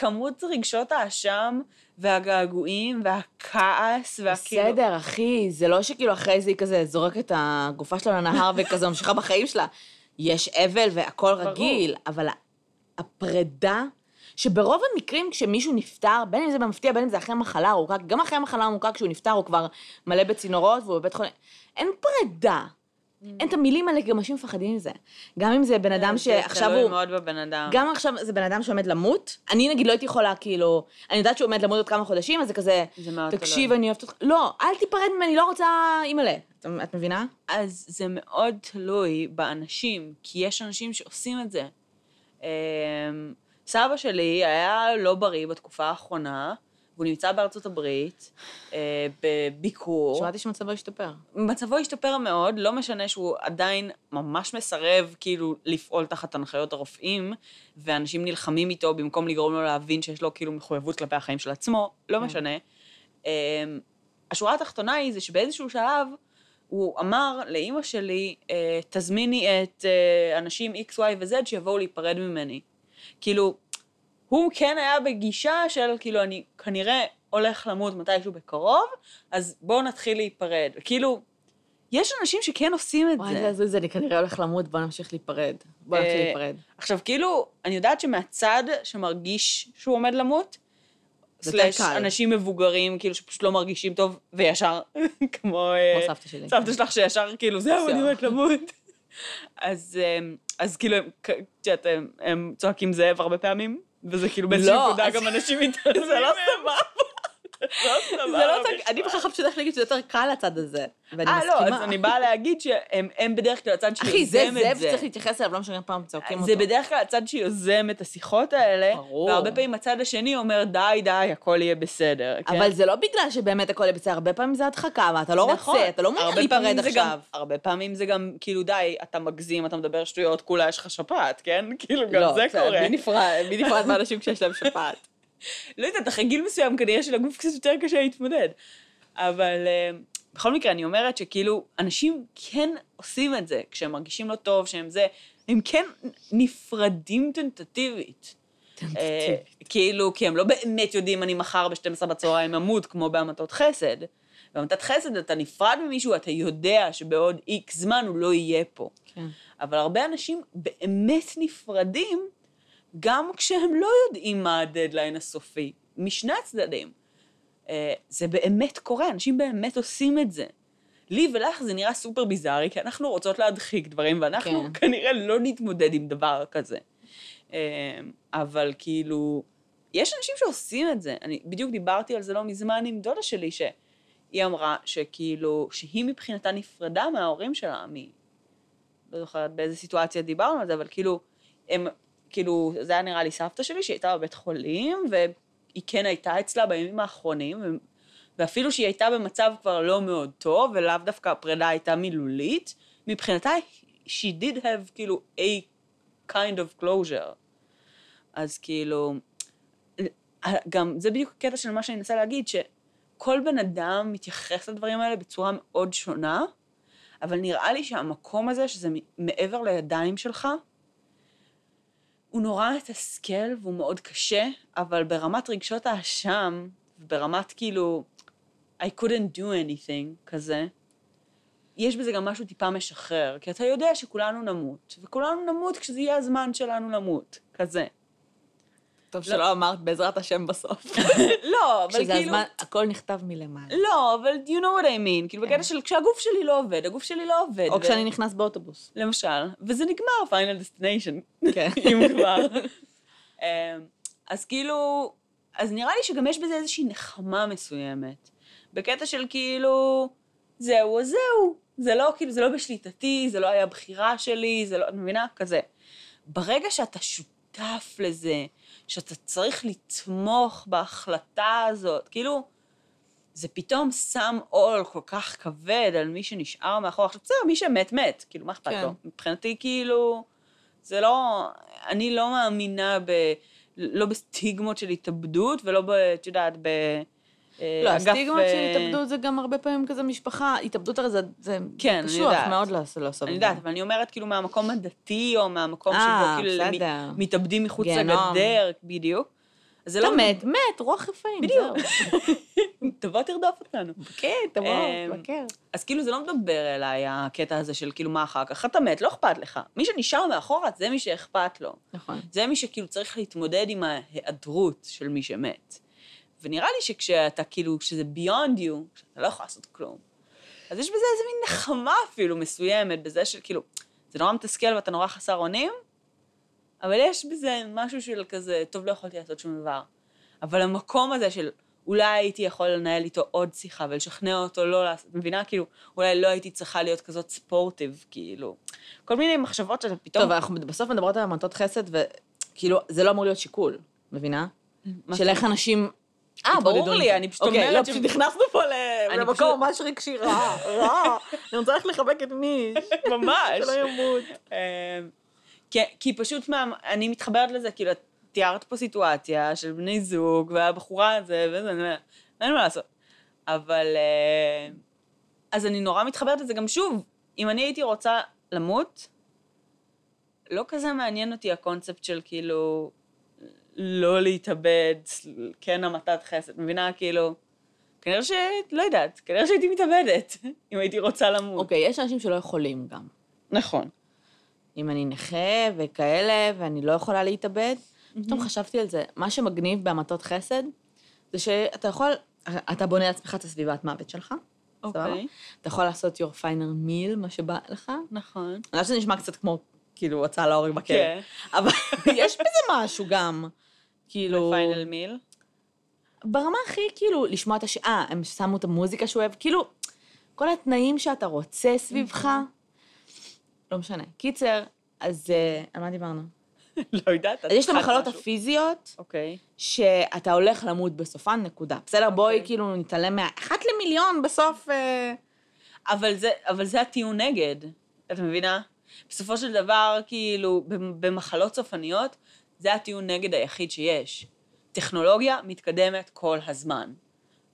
כמות רגשות האשם והגעגועים והכעס, והכאילו... בסדר, אחי, זה לא שכאילו אחרי זה היא כזה זורקת את הגופה שלה לנהר וכזה ממשיכה בחיים שלה. יש אבל והכל ברור. רגיל, אבל הפרידה, שברוב המקרים כשמישהו נפטר, בין אם זה במפתיע, בין אם זה אחרי מחלה ארוכה, גם אחרי מחלה ארוכה כשהוא נפטר הוא כבר מלא בצינורות והוא בבית חולים, אין פרידה. אין את המילים האלה, גם אנשים מפחדים מזה. גם אם זה בן אדם שעכשיו זה תלוי הוא... מאוד בבן אדם. גם עכשיו זה בן אדם שעומד למות, אני נגיד לא הייתי יכולה, כאילו, אני יודעת שהוא עומד למות עוד כמה חודשים, אז זה כזה, זה מאוד תקשיב, תלוי. אני אוהבת אותך, לא, אל תיפרד ממני, לא רוצה אימא'לה. את- את מבינה? אז זה מאוד תלוי באנשים, כי יש אנשים שעושים את זה. סבא שלי היה לא בריא בתקופה האחרונה, והוא נמצא בארצות הברית, אה, בביקור. שמעתי שמצבו השתפר. מצבו השתפר מאוד, לא משנה שהוא עדיין ממש מסרב כאילו לפעול תחת הנחיות הרופאים, ואנשים נלחמים איתו במקום לגרום לו להבין שיש לו כאילו מחויבות כלפי החיים של עצמו, לא כן. משנה. אמ, השורה התחתונה היא זה שבאיזשהו שלב הוא אמר לאימא שלי, אה, תזמיני את אה, אנשים X, Y ו-Z שיבואו להיפרד ממני. כאילו, הוא כן היה בגישה של, כאילו, אני כנראה הולך למות מתישהו בקרוב, אז בואו נתחיל להיפרד. כאילו, יש אנשים שכן עושים את וואי, זה. זה הזוי, זה, אני כנראה הולך למות, בוא נמשיך להיפרד. בוא נמשיך אה, להיפרד. עכשיו, כאילו, אני יודעת שמהצד שמרגיש שהוא עומד למות, סלאש. אנשים מבוגרים, כאילו, שפשוט לא מרגישים טוב, וישר, כמו... אה, כמו סבתא שלי. סבתא שלך שישר, כאילו, זהו, אני. הולכת למות. אז, אמ, אז כאילו, את יודעת, הם- צועקים זאב הרבה פעמים, וזה כאילו באיזושהי לא, נקודה אז- גם אנשים מתעלמים זה לא. סבבה. זה לא. זה לא. טוב, אני בכלל חושבת שהולך להגיד שזה יותר קל לצד הזה. ואני אה, מסכימה. לא, אז אני באה להגיד שהם הם בדרך כלל הצד אחי, זה שיוזם את זאב זה. שצריך להתייחס אליו, לא משנה פעם צועקים אותו. זה בדרך כלל הצד שיוזם את השיחות האלה. והרבה פעמים הצד השני אומר, די, די, הכל יהיה בסדר. כן? אבל זה לא בגלל שבאמת הכל יהיה בסדר, הרבה פעמים זה הדחקה, ואתה לא נכון. רוצה, אתה לא מעוניין פעמים להיפרד זה עכשיו. הרבה פעמים זה גם, כאילו, די, אתה מגזים, אתה מדבר שטויות, כולה יש לך שפעת, כן? כאילו, גם לא, זה קורה. נפרד- מי נפרד מאנשים כשיש להם שפעת? לא יודעת, אחרי גיל מסוים כנראה שלגוף קצת יותר קשה להתמודד. אבל אה, בכל מקרה, אני אומרת שכאילו, אנשים כן עושים את זה, כשהם מרגישים לא טוב, שהם זה, הם כן נפרדים טנטטיבית. אה, כאילו, כי הם לא באמת יודעים, אני מחר ב-12 בצהריים אמות, כמו בהמתות חסד. בהמתת חסד אתה נפרד ממישהו, אתה יודע שבעוד איקס זמן הוא לא יהיה פה. כן. אבל הרבה אנשים באמת נפרדים, גם כשהם לא יודעים מה הדדליין הסופי, משני הצדדים. אה, זה באמת קורה, אנשים באמת עושים את זה. לי ולך זה נראה סופר ביזארי, כי אנחנו רוצות להדחיק דברים, ואנחנו כן. כנראה לא נתמודד עם דבר כזה. אה, אבל כאילו, יש אנשים שעושים את זה. אני בדיוק דיברתי על זה לא מזמן עם דודה שלי, שהיא אמרה שכאילו, שהיא מבחינתה נפרדה מההורים שלה, מ... לא זוכרת באיזה סיטואציה דיברנו על זה, אבל כאילו, הם כאילו, זה היה נראה לי סבתא שלי, שהיא הייתה בבית חולים, והיא כן הייתה אצלה בימים האחרונים. ואפילו שהיא הייתה במצב כבר לא מאוד טוב, ולאו דווקא הפרידה הייתה מילולית, מבחינתה, she did have כאילו a kind of closure. אז כאילו, גם זה בדיוק הקטע של מה שאני מנסה להגיד, שכל בן אדם מתייחס לדברים האלה בצורה מאוד שונה, אבל נראה לי שהמקום הזה, שזה מעבר לידיים שלך, הוא נורא מתסכל והוא מאוד קשה, אבל ברמת רגשות האשם, ברמת כאילו, I couldn't do anything כזה, יש בזה גם משהו טיפה משחרר, כי אתה יודע שכולנו נמות, וכולנו נמות כשזה יהיה הזמן שלנו למות, כזה. טוב שלא אמרת בעזרת השם בסוף. לא, אבל שזה כאילו... הזמן, הכל נכתב מלמעלה. לא, אבל you know what I mean, כאילו בקטע של כשהגוף שלי לא עובד, הגוף שלי לא עובד. או כשאני נכנס באוטובוס. למשל, וזה נגמר, Final Destination, כן. אם כבר. אמ, אז כאילו, אז נראה לי שגם יש בזה איזושהי נחמה מסוימת. בקטע של כאילו, זהו, אז זהו. זה לא, כאילו, זה לא בשליטתי, זה לא היה בחירה שלי, זה לא, את מבינה? כזה. ברגע שאתה שותף לזה, שאתה צריך לתמוך בהחלטה הזאת, כאילו, זה פתאום שם עול כל כך כבד על מי שנשאר מאחור. עכשיו, בסדר, מי שמת, מת. כאילו, מה אכפת כן. לו? מבחינתי, כאילו, זה לא... אני לא מאמינה ב... לא בסטיגמות של התאבדות, ולא ב... את יודעת, ב... אה, לא, הסטיגמות של אה, התאבדות זה גם הרבה פעמים כזה משפחה, התאבדות הרי זה, זה כן, אני קשוח. מאוד לעשות אני את זה. יודעת, אבל אני אומרת כאילו מהמקום הדתי, או מהמקום אה, שבו כאילו. מ- מתאבדים מחוץ. לגדר, בדיוק. זה אתה לא... מת, מת, רוח רפאים, בדיוק. תבוא תרדוף אותנו. כן, תבוא, אמ, תבקר. אז כאילו זה לא מדבר אליי, הקטע הזה של כאילו מה אחר כך. אתה מת, לא אכפת לך. מי שנשאר מאחורה זה מי שאכפת לו. נכון. זה מי שכאילו צריך להתמודד עם ההיעדרות של מי שמת. ונראה לי שכשאתה כאילו, כשזה beyond you, שאתה לא יכול לעשות כלום, אז יש בזה איזה מין נחמה אפילו מסוימת, בזה של כאילו, זה נורא מתסכל ואתה נורא חסר אונים, אבל יש בזה משהו של כזה, טוב, לא יכולתי לעשות שום דבר. אבל המקום הזה של אולי הייתי יכול לנהל איתו עוד שיחה ולשכנע אותו לא לעשות, מבינה? כאילו, אולי לא הייתי צריכה להיות כזאת ספורטיב, כאילו. כל מיני מחשבות שאתה פתאום... טוב, אנחנו בסוף מדברות על המתות חסד, וכאילו, זה לא אמור להיות שיקול, מבינה? של איך אנשים... אה, ברור לי. אני פשוט אוקיי, אומרת לא, פשוט נכנסנו פה למקום ממש רגשי רע, רע. אני רוצה ללכת לחבק את מיש. ממש. שלא ימות. אמ, כי, פשוט מה, אני מתחברת לזה, כאילו, את תיארת פה סיטואציה של בני זוג, והבחורה הזה, וזה, אני אומרת, אין מה לעשות. אבל... אה, אז אני נורא מתחברת לזה גם שוב, אם אני הייתי רוצה למות, לא כזה מעניין אותי הקונספט של כאילו, לא להתאבד, כן המתת חסד, מבינה? כאילו, כנראה ש... לא יודעת, כנראה שהייתי מתאבדת, אם הייתי רוצה למות. אוקיי, יש אנשים שלא יכולים גם. נכון. אם אני נכה וכאלה, ואני לא יכולה להתאבד, פתאום חשבתי על זה. מה שמגניב בהמתות חסד, זה שאתה יכול, אתה בונה לעצמך את הסביבת מוות שלך? אוקיי. אתה יכול לעשות your final meal, מה שבא לך. נכון. אני יודעת שזה נשמע קצת כמו, כאילו, הוצאה להורג בכלא. כן. אבל יש בזה משהו גם. כאילו, פיינל מיל. ברמה הכי, כאילו, לשמוע את הש... אה, הם שמו את המוזיקה שהוא אוהב, כאילו, כל התנאים שאתה רוצה סביבך, לא משנה. קיצר, אז אה, על מה דיברנו? לא יודעת. אז יש את המחלות. הפיזיות, אוקיי. שאתה הולך למות בסופן, נקודה. בסדר, בואי אוקיי. כאילו נתעלם מה... אחת למיליון בסוף... אה, אבל זה, אבל זה הטיעון נגד, את מבינה? בסופו של דבר, כאילו, במ- במחלות סופניות, זה הטיעון נגד היחיד שיש. טכנולוגיה מתקדמת כל הזמן.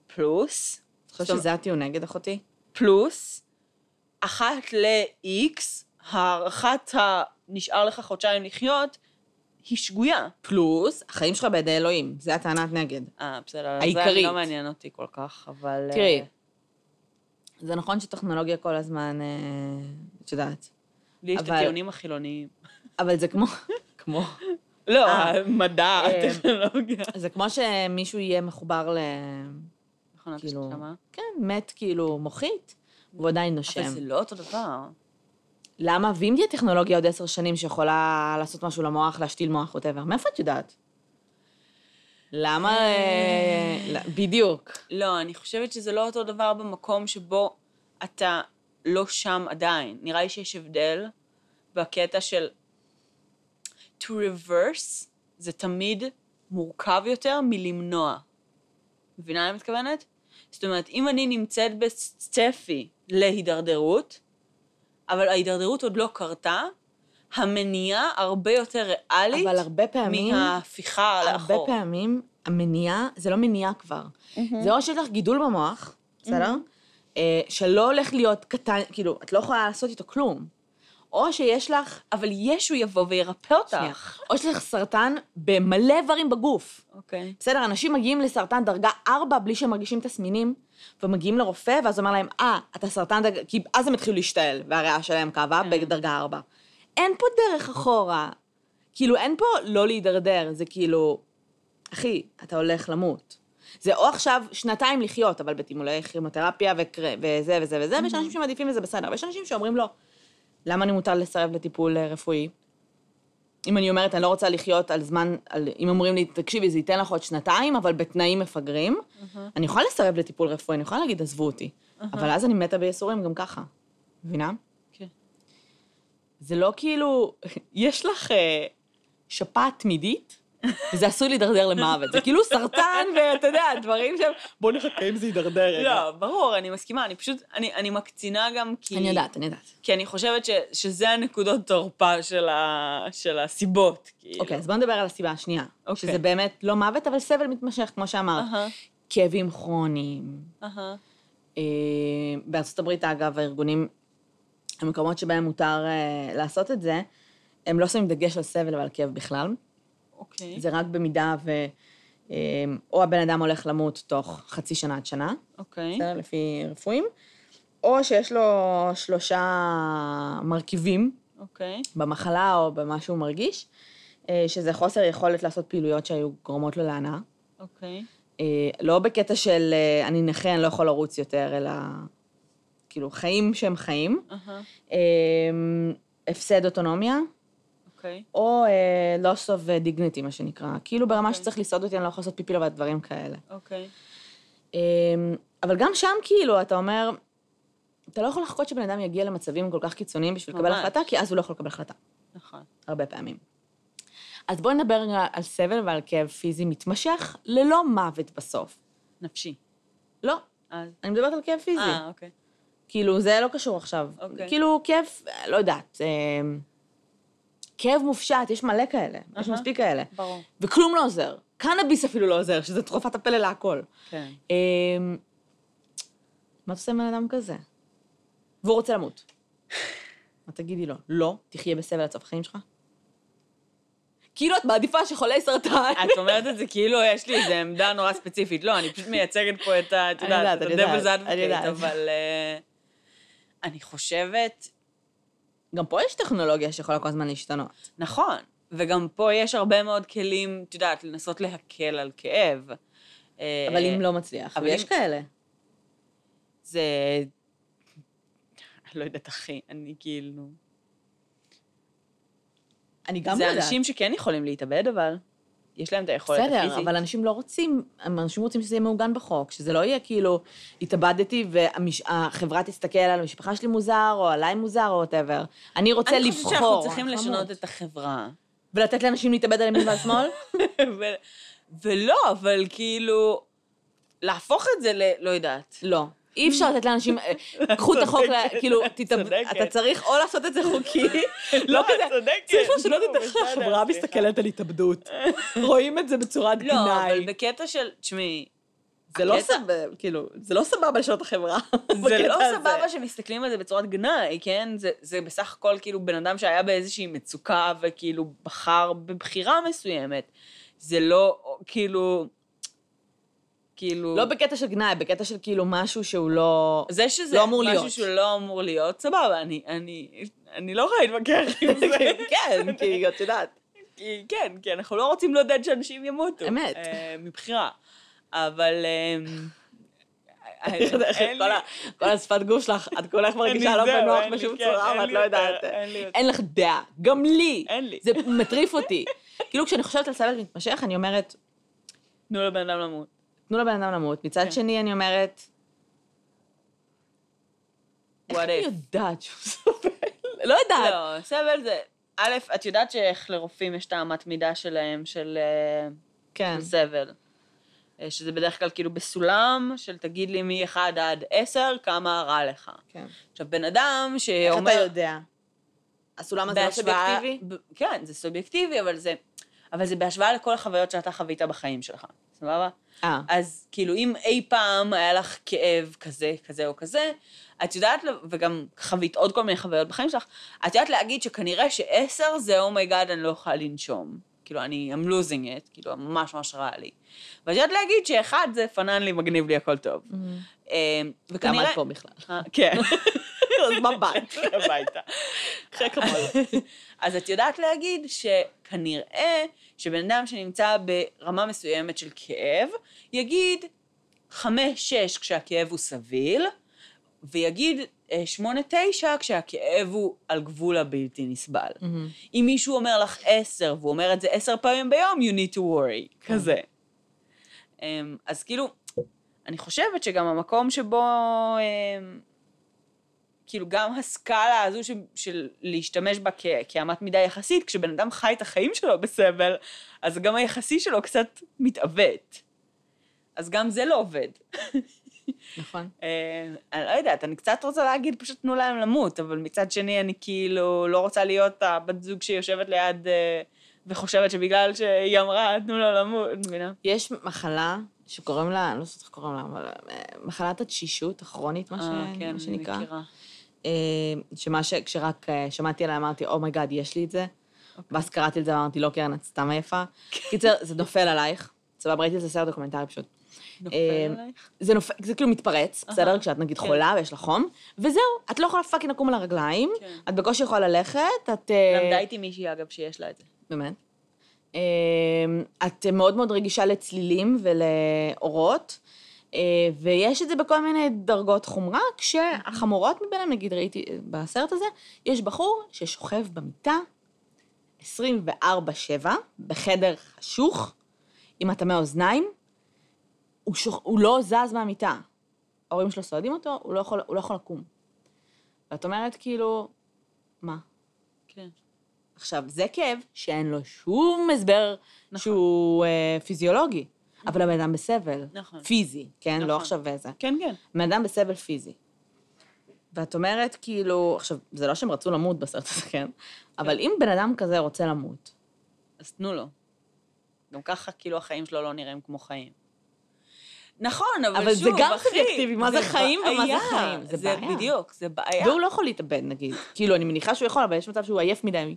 פלוס, את חושבת שזה הטיעון נגד אחותי? פלוס, אחת ל-X, הארכת הנשאר לך חודשיים לחיות, היא שגויה. פלוס, החיים שלך בידי אלוהים, זה הטענת נגד. אה, בסדר, אז זה העיקרית. לא מעניין אותי כל כך, אבל... תראי, אה, זה נכון שטכנולוגיה כל הזמן, אה, את יודעת, לי יש את הטיעונים החילוניים. אבל זה כמו... כמו... לא, אה. המדע, אה, הטכנולוגיה. זה כמו שמישהו יהיה מחובר ל... מכונת כאילו... השמה. כן, מת כאילו מוחית, והוא עדיין נושם. אבל זה לא אותו דבר. למה? ואם תהיה טכנולוגיה עוד עשר שנים שיכולה לעשות משהו למוח, להשתיל מוח, ווטאבר, מאיפה את יודעת? למה... אה, לא, בדיוק. לא, אני חושבת שזה לא אותו דבר במקום שבו אתה לא שם עדיין. נראה לי שיש הבדל בקטע של... to reverse זה תמיד מורכב יותר מלמנוע. מבינה מה אני מתכוונת? זאת אומרת, אם אני נמצאת בצפי להידרדרות, אבל ההידרדרות עוד לא קרתה, המניעה הרבה יותר ריאלית אבל הרבה פעמים, מההפיכה הרבה לאחור. פעמים המניעה, זה לא מניעה כבר. זה או שיש לך גידול במוח, בסדר? אה, שלא הולך להיות קטן, כאילו, את לא יכולה לעשות איתו כלום. או שיש לך, אבל ישו יבוא וירפא אותך. שנייה, או שיש לך סרטן במלא איברים בגוף. אוקיי. בסדר, אנשים מגיעים לסרטן דרגה 4 בלי שהם מרגישים תסמינים, ומגיעים לרופא, ואז אומר להם, אה, אתה סרטן דרגה, כי אז הם התחילו להשתעל, והריאה שלהם כאבה כן. בדרגה 4. אין פה דרך אחורה. כאילו, אין פה לא להידרדר, זה כאילו, אחי, אתה הולך למות. זה או עכשיו שנתיים לחיות, אבל בטימולי כימותרפיה וקר... וזה וזה וזה, ויש אנשים שמעדיפים וזה בסדר, ויש אנשים שאומרים לא. למה אני מותר לסרב לטיפול אה, רפואי? אם אני אומרת, אני לא רוצה לחיות על זמן, על, אם אומרים לי, תקשיבי, זה ייתן לך עוד שנתיים, אבל בתנאים מפגרים, אני יכולה לסרב לטיפול רפואי, אני יכולה להגיד, עזבו אותי. אבל אז אני מתה בייסורים גם ככה. מבינה? כן. זה לא כאילו, יש לך אה, שפעת תמידית, וזה עשוי להידרדר למוות. זה כאילו סרטן, ואתה יודע, דברים שהם... בוא נחכה אם זה יידרדר רגע. לא, ברור, אני מסכימה, אני פשוט, אני, אני מקצינה גם כי... אני יודעת, אני יודעת. כי אני חושבת ש, שזה הנקודות תורפה של, ה, של הסיבות, כאילו. אוקיי, אז בוא נדבר על הסיבה השנייה. אוקיי. שזה באמת לא מוות, אבל סבל מתמשך, כמו שאמרת. אהה, כאבים כרוניים. אהה. אה, בארצות הברית, אגב, הארגונים, המקומות שבהם מותר אה, לעשות את זה, הם לא שמים דגש על סבל ועל כאב בכלל. אוקיי, זה רק במידה ו... אה, או הבן אדם הולך למות תוך חצי שנה עד שנה, אוקיי, בסדר? לפי רפואים, או שיש לו שלושה מרכיבים אוקיי, במחלה או במה שהוא מרגיש, אה, שזה חוסר יכולת לעשות פעילויות שהיו גורמות לו להנאה. אוקיי, אה, לא בקטע של אה, אני נכה, אני לא יכול לרוץ יותר, אלא כאילו חיים שהם חיים. אה, הפסד אוטונומיה, אוקיי, או אה, loss of dignity, מה שנקרא. כאילו ברמה אוקיי. שצריך לסעוד אותי, אני לא יכול לעשות פיפי לבד, דברים כאלה. אוקיי, אה, אבל גם שם כאילו, אתה אומר, אתה לא יכול לחכות שבן אדם יגיע למצבים כל כך קיצוניים בשביל לקבל ממש. החלטה, כי אז הוא לא יכול לקבל החלטה, נכון. הרבה פעמים. אז בואי נדבר על סבל ועל כאב פיזי מתמשך, ללא מוות בסוף. נפשי. לא, אז... אני מדברת על כאב פיזי. אה, אוקיי. כאילו, זה לא קשור עכשיו. אוקיי. כאילו, כאב, לא יודעת, אה, כאב מופשט, יש מלא כאלה, יש אהה. מספיק כאלה. ברור. וכלום לא עוזר. קנאביס אפילו לא עוזר, שזה תרופת הפלא להכל. כן. אה, מה אתה עושה עם בן אדם כזה? והוא רוצה למות. מה תגידי לו? לא, תחיה בסבל עד סוף החיים שלך? כאילו את מעדיפה שחולי סרטן... את אומרת את זה כאילו יש לי איזו עמדה נורא ספציפית. לא, אני פשוט מייצגת פה את ה... את אני יודעת, את יודעת. Advocate, אבל אה, אני חושבת... גם פה יש טכנולוגיה שיכולה כל הזמן להשתנות. נכון, וגם פה יש הרבה מאוד כלים, את יודעת, לנסות להקל על כאב. אה, אבל אם לא מצליח, אבל אם- כאלה. זה... אני לא יודעת, אחי, אני כאילו... אני גם זה יודעת. אנשים שכן יכולים להתאבד, אבל יש להם את היכולת הפיזית. בסדר, אבל אנשים לא רוצים, אנשים רוצים שזה יהיה מעוגן בחוק, שזה לא יהיה כאילו, התאבדתי והחברה תסתכל על המשפחה שלי מוזר, או עליי מוזר, או whatever. אני רוצה אני לבחור. חושבת שאנחנו צריכים לשנות. את החברה. ולתת לאנשים להתאבד על ימין ועל שמאל? ו- ולא, אבל כאילו, להפוך את זה ל... לא יודעת. לא. אי אפשר לתת לאנשים, אה, קחו את החוק, כאילו. אתה צריך או לעשות את זה חוקי, לא את כזה. צריך לשנות לא, את איך שהחברה סליחה. מסתכלת על התאבדות. רואים את זה בצורת לא, אבל גנאי. בקטע של, תשמעי, זה לא סבבה, כאילו, זה לא סבבה לשנות את החברה. זה לא. סבבה שמסתכלים על זה בצורת גנאי, כן? זה, זה בסך הכל כאילו בן אדם שהיה באיזושהי מצוקה וכאילו בחר בבחירה מסוימת. זה לא כאילו, כאילו... לא בקטע של גנאי, בקטע של כאילו משהו שהוא לא... זה שזה לא אמור משהו להיות. שהוא לא אמור להיות, סבבה, אני, אני, אני לא יכולה להתווכח עם זה. כן, כי את יודעת. כי, כן, כי אנחנו לא רוצים לעודד שאנשים ימותו. אמת. אה, מבחירה. אבל... אה, אין כל השפת גוף שלך, את כולך מרגישה לא בנוח בשום כן, צורה, ואת לא יודעת. אין לך דעה. גם לי. אין לי. זה מטריף אותי. כאילו, כשאני חושבת על סבל מתמשך, אני אומרת, תנו לבן אדם למות. תנו לבן אדם למות. מצד כן. שני, אני אומרת, איך אני? יודעת שהוא סובל? לא יודעת. לא, סבל זה... א', את יודעת שאיך לרופאים יש את האמת מידה שלהם, של, אה, כן. של סבל. אה, שזה בדרך כלל כאילו בסולם של תגיד לי מ-1 עד 10, כמה רע לך. כן. עכשיו, בן אדם איך שאומר... אתה יודע? הסולם הזה לא בהשוואה- סובייקטיבי? ב- כן, זה סובייקטיבי, אבל זה, אבל זה בהשוואה לכל החוויות שאתה חווית בחיים שלך, סבבה? אה, אז כאילו, אם אי פעם היה לך כאב כזה, כזה או כזה, את יודעת, וגם חווית עוד כל מיני חוויות בחיים שלך, את יודעת להגיד שכנראה שעשר זה oh my God, אני לא יכולה לנשום. כאילו, אני, I'm losing it, כאילו, ממש ממש רע לי. ואת יודעת להגיד שאחד זה פנן לי, מגניב לי, הכל טוב. אה, למה וכנראה... את פה בכלל? אה, כן. אז מה באת? הביתה. אחרי כמובן. אז את יודעת להגיד שכנראה שבן אדם שנמצא ברמה מסוימת של כאב, יגיד חמש-שש כשהכאב הוא סביל, ויגיד אה, שמונה-תשע כשהכאב הוא על גבול הבלתי נסבל. אם מישהו אומר לך עשר, והוא אומר את זה עשר פעמים ביום, you need to worry, כזה. אמ, אז כאילו, אני חושבת שגם המקום שבו, אמ, כאילו, גם הסקאלה הזו של, של להשתמש בה כ, כאמת מידה יחסית, כשבן אדם חי את החיים שלו בסבל, אז גם היחסי שלו קצת מתעוות. אז גם זה לא עובד. נכון. אה, אני לא יודעת, אני קצת רוצה להגיד, פשוט תנו להם למות, אבל מצד שני, אני כאילו לא רוצה להיות הבת זוג שיושבת ליד אה, וחושבת שבגלל שהיא אמרה, תנו לו למות, מבינה? יש מחלה שקוראים לה, אני לא יודעת איך קוראים לה, אבל אה, מחלת התשישות הכרונית, מה, ש... כן, מה שנקרא. מכירה. אה, שמה ש... כשרק אה, שמעתי עליה, אמרתי, oh my God, יש לי את זה. אוקיי. ואז קראתי את זה ואמרתי, לא, קרן, את סתם עייפה. קיצר, זה נופל עלייך. סבבה, ראיתי את זה סרט דוקומנטרי פשוט. נופל אה, עלייך? זה נופל, זה כאילו מתפרץ, בסדר? כשאת נגיד כן. חולה ויש לך חום, וזהו, את לא יכולה fucking לקום על הרגליים, כן. את בקושי יכולה ללכת, את... למדה איתי מישהי, אגב, שיש לה את זה. באמת. את מאוד מאוד רגישה לצלילים ולאורות, ויש את זה בכל מיני דרגות חומרה, כשהחמורות מביניהם, נגיד ראיתי אה, בסרט הזה, יש בחור ששוכב במיטה 24-7, בחדר חשוך, עם הטמי אוזניים, הוא, שוכ... הוא לא זז מהמיטה. ההורים שלו סועדים אותו, הוא לא יכול, הוא לא יכול לקום. ואת אומרת, כאילו, מה? כן. עכשיו, זה כאב שאין לו שום הסבר נכון. שהוא אה, פיזיולוגי, אבל הבן אדם בסבל. נכון. פיזי, כן? נכון. לא עכשיו איזה. כן, כן. בן אדם בסבל פיזי. ואת אומרת, כאילו, עכשיו, זה לא שהם רצו למות בסרט הזה, כן? אבל אם בן אדם כזה רוצה למות, אז תנו לו. גם ככה, כאילו, החיים שלו לא נראים כמו חיים. נכון, אבל, אבל שוב, זה גם אחי, סובייקטיבי, מה זה חיים ומה זה בעיה. חיים, זה זה בעיה. בדיוק, זה בעיה. והוא לא יכול להתאבד, נגיד. כאילו, אני מניחה שהוא יכול, אבל יש מצב שהוא עייף מדי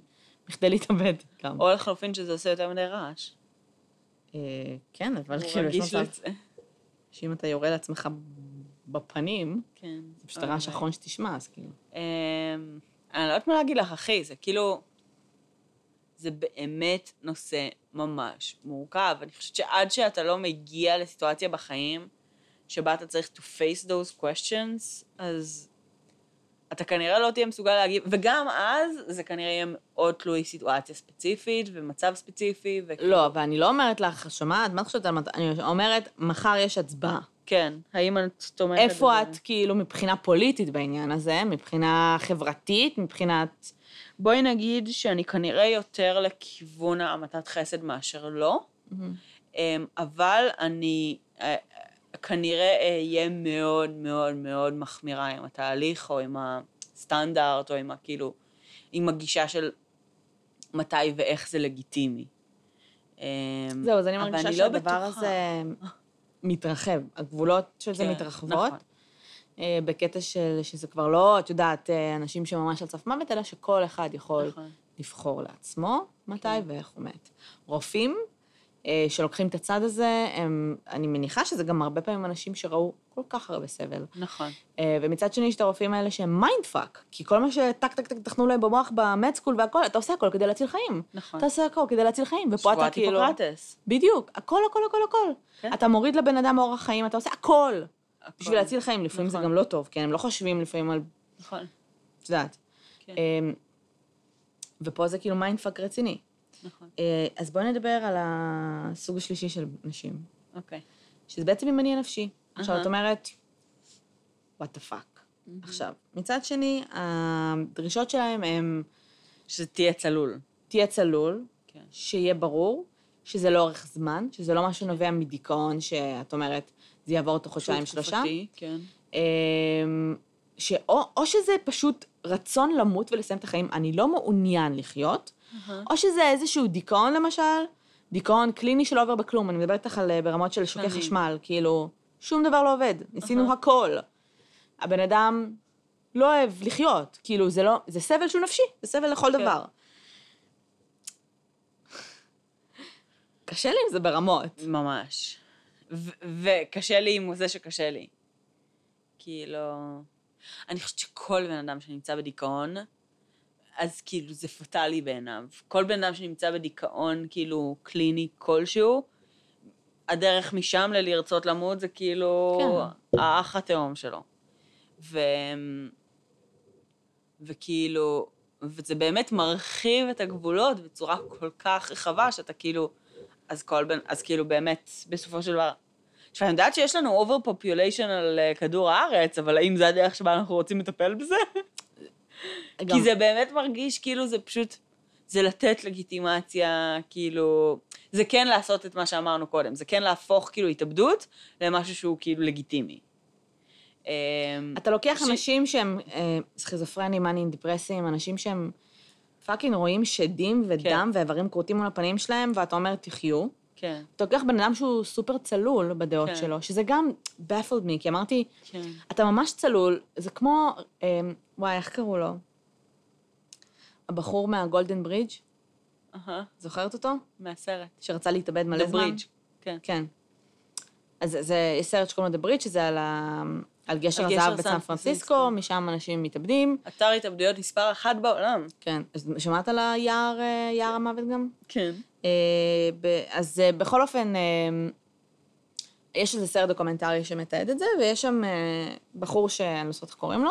בכדי להתאבד גם. או לחלופין שזה עושה יותר מדי רעש. אה, כן, אבל כאילו, יש מצב. שאם אתה יורה לעצמך בפנים, כן. זה פשוט הרעש האחרון שתשמע, אז כאילו. אמ, אני לא יודעת מה להגיד לך, אחי, זה כאילו... זה באמת נושא ממש מורכב. אני חושבת שעד שאתה לא מגיע לסיטואציה בחיים שבה אתה צריך to face those questions, אז אתה כנראה לא תהיה מסוגל להגיב, וגם אז זה כנראה יהיה מאוד תלוי סיטואציה ספציפית ומצב ספציפי, וכאילו... לא, אבל אני לא אומרת לך, שומעת? מה את חושבת על... מת- אני אומרת, מחר יש הצבעה. כן, האם את תומכת איפה בזה? את, כאילו, מבחינה פוליטית בעניין הזה? מבחינה חברתית? מבחינת... בואי נגיד שאני כנראה יותר לכיוון המתת חסד מאשר לא, אמ, אבל אני אה, כנראה אהיה מאוד מאוד מאוד מחמירה עם התהליך, או עם הסטנדרט, או עם הכאילו, עם הגישה של מתי ואיך זה לגיטימי. אמ, זהו, אז אני מרגישה אני לא שהדבר בטוחה. הזה מתרחב. הגבולות של זה כן, מתרחבות. נכון. אה, בקטע של שזה כבר לא, את יודעת, אה, אנשים שממש על סף מוות, אלא שכל אחד יכול נכון. לבחור לעצמו מתי כן. ואיך הוא מת. רופאים אה, שלוקחים את הצד הזה, הם, אני מניחה שזה גם הרבה פעמים אנשים שראו כל כך הרבה סבל. נכון. אה, ומצד שני יש את הרופאים האלה שהם mind fuck, כי כל מה שטק טק טק תכנתו להם במוח ב med school והכל, אתה עושה הכל כדי להציל חיים. נכון. אתה עושה הכל כדי להציל חיים, ופה אתה שבועת כאילו... היפוקרטס. בדיוק, הכל, הכל, הכל, הכל. כן. אתה מוריד לבן אדם אורח חיים, אתה עושה הכל. הכל. בשביל להציל חיים, לפעמים זה נכון. גם לא טוב, כן? הם לא חושבים לפעמים על... נכון. את יודעת. כן. אמ, ופה זה כאילו mind fuck רציני. נכון. אה, אז בואי נדבר על הסוג השלישי של אנשים, אוקיי. שזה בעצם ימני הנפשי. עכשיו, אהה. את אומרת, what the fuck. עכשיו, מצד שני, הדרישות שלהם הן שזה תהיה צלול. תהיה צלול, כן. שיהיה ברור, שזה לאורך זמן, שזה לא משהו נובע מדיכאון, שאת אומרת, זה יעבור תוך חודשיים, שלושה. תקופתי, כן. אמ, שאו, או שזה פשוט רצון למות ולסיים את החיים, אני לא מעוניין לחיות, או שזה איזשהו דיכאון למשל, דיכאון קליני שלא עובר בכלום, אני מדברת איתך על אה, ברמות של שוקי. חשמל, כאילו, שום דבר לא עובד, ניסינו הכל. הבן אדם לא אוהב לחיות, כאילו, זה לא, זה סבל שהוא נפשי, זה סבל לכל כן. דבר. קשה לי עם זה ברמות. ממש. וקשה לי עם זה שקשה לי. כאילו... אני חושבת שכל בן אדם שנמצא בדיכאון, אז כאילו זה פטאלי בעיניו. כל בן אדם שנמצא בדיכאון, כאילו, קליני כלשהו, הדרך משם ללרצות למות זה כאילו כן. האח התאום שלו. ו... וכאילו, וזה באמת מרחיב את הגבולות בצורה כל כך רחבה, שאתה כאילו, אז כל בן, אז כאילו באמת, בסופו של דבר, עכשיו, אני יודעת שיש לנו over population על אה, כדור הארץ, אבל האם זה הדרך שבה אנחנו רוצים לטפל בזה? גם- כי זה באמת מרגיש כאילו זה פשוט, זה לתת לגיטימציה, כאילו, זה כן לעשות את מה שאמרנו קודם, זה כן להפוך כאילו התאבדות למשהו שהוא כאילו לגיטימי. אמ, אתה לוקח ש- אנשים שהם אה, סכיזופרנים, מאניים, דיפרסיים, אנשים שהם fucking רואים שדים ודם ואיברים כרותים מול הפנים שלהם, ואתה אומר, תחיו. כן, אתה לוקח בן אדם שהוא סופר צלול בדעות כן. שלו, שזה גם baffled me, כי אמרתי, כן. אתה ממש צלול, זה כמו, אה, וואי, איך קראו לו? הבחור מה Golden Bridge, אהה, זוכרת אותו? מהסרט. שרצה להתאבד מלא זמן? Bridge, כן. כן. אז זה- יש סרט שקוראים לו The Bridge, שזה על, ה, על גשר על הזהב סן בסן פרנסיסקו. משם אנשים מתאבדים. אתר התאבדויות מספר אחת בעולם. כן. אז שמעת על היער, אה, יער המוות גם? כן. אה, אז אה, בכל אופן, יש איזה סרט דוקומנטרי שמתעד את זה, ויש שם בחור שאני לא זוכרת איך קוראים לו,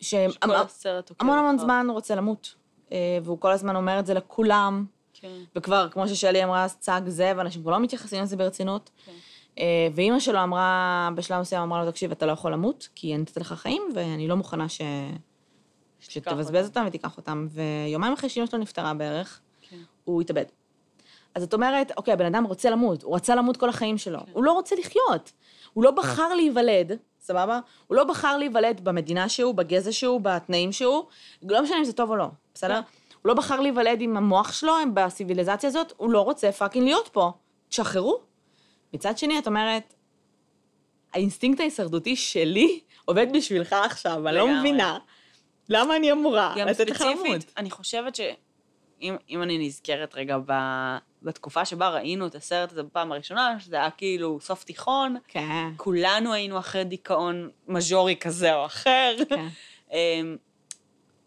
שכל הסרט עוקב המון אחריו. זמן רוצה למות. אה, והוא כל הזמן אומר את זה לכולם, כן. וכבר, כמו ששלי אמרה, צג זה, ואנשים כבר לא מתייחסים לזה ברצינות. כן. אה, ואימא שלו אמרה, בשלב מסוים אמרה לו, תקשיב, אתה לא יכול למות, כי אני נתת לך חיים, ואני לא מוכנה ש... שתבזבז אותם ותיקח אותם. ויומיים אחרי שאימא שלו נפטרה בערך, כן. הוא התאבד. אז את אומרת, אוקיי, הבן אדם רוצה למות, הוא רצה למות כל החיים שלו, כן. הוא לא רוצה לחיות. הוא לא בחר להיוולד, סבבה? הוא לא בחר להיוולד במדינה שהוא, בגזע שהוא, בתנאים שהוא, לא משנה אם זה טוב או לא, בסדר? כן. הוא לא בחר להיוולד עם המוח שלו, בציביליזציה הזאת, הוא לא רוצה fucking להיות פה. תשחררו. מצד שני, את אומרת, האינסטינקט ההישרדותי שלי עובד בשבילך עכשיו, אני לא. מבינה. למה אני אמורה גם לתת לך למות? ספציפית, אני חושבת שאם אם אני נזכרת רגע ב, בתקופה שבה ראינו את הסרט הזה בפעם הראשונה, שזה היה כאילו סוף תיכון, כן, כולנו היינו אחרי דיכאון מז'ורי כזה או אחר. כן. אמ,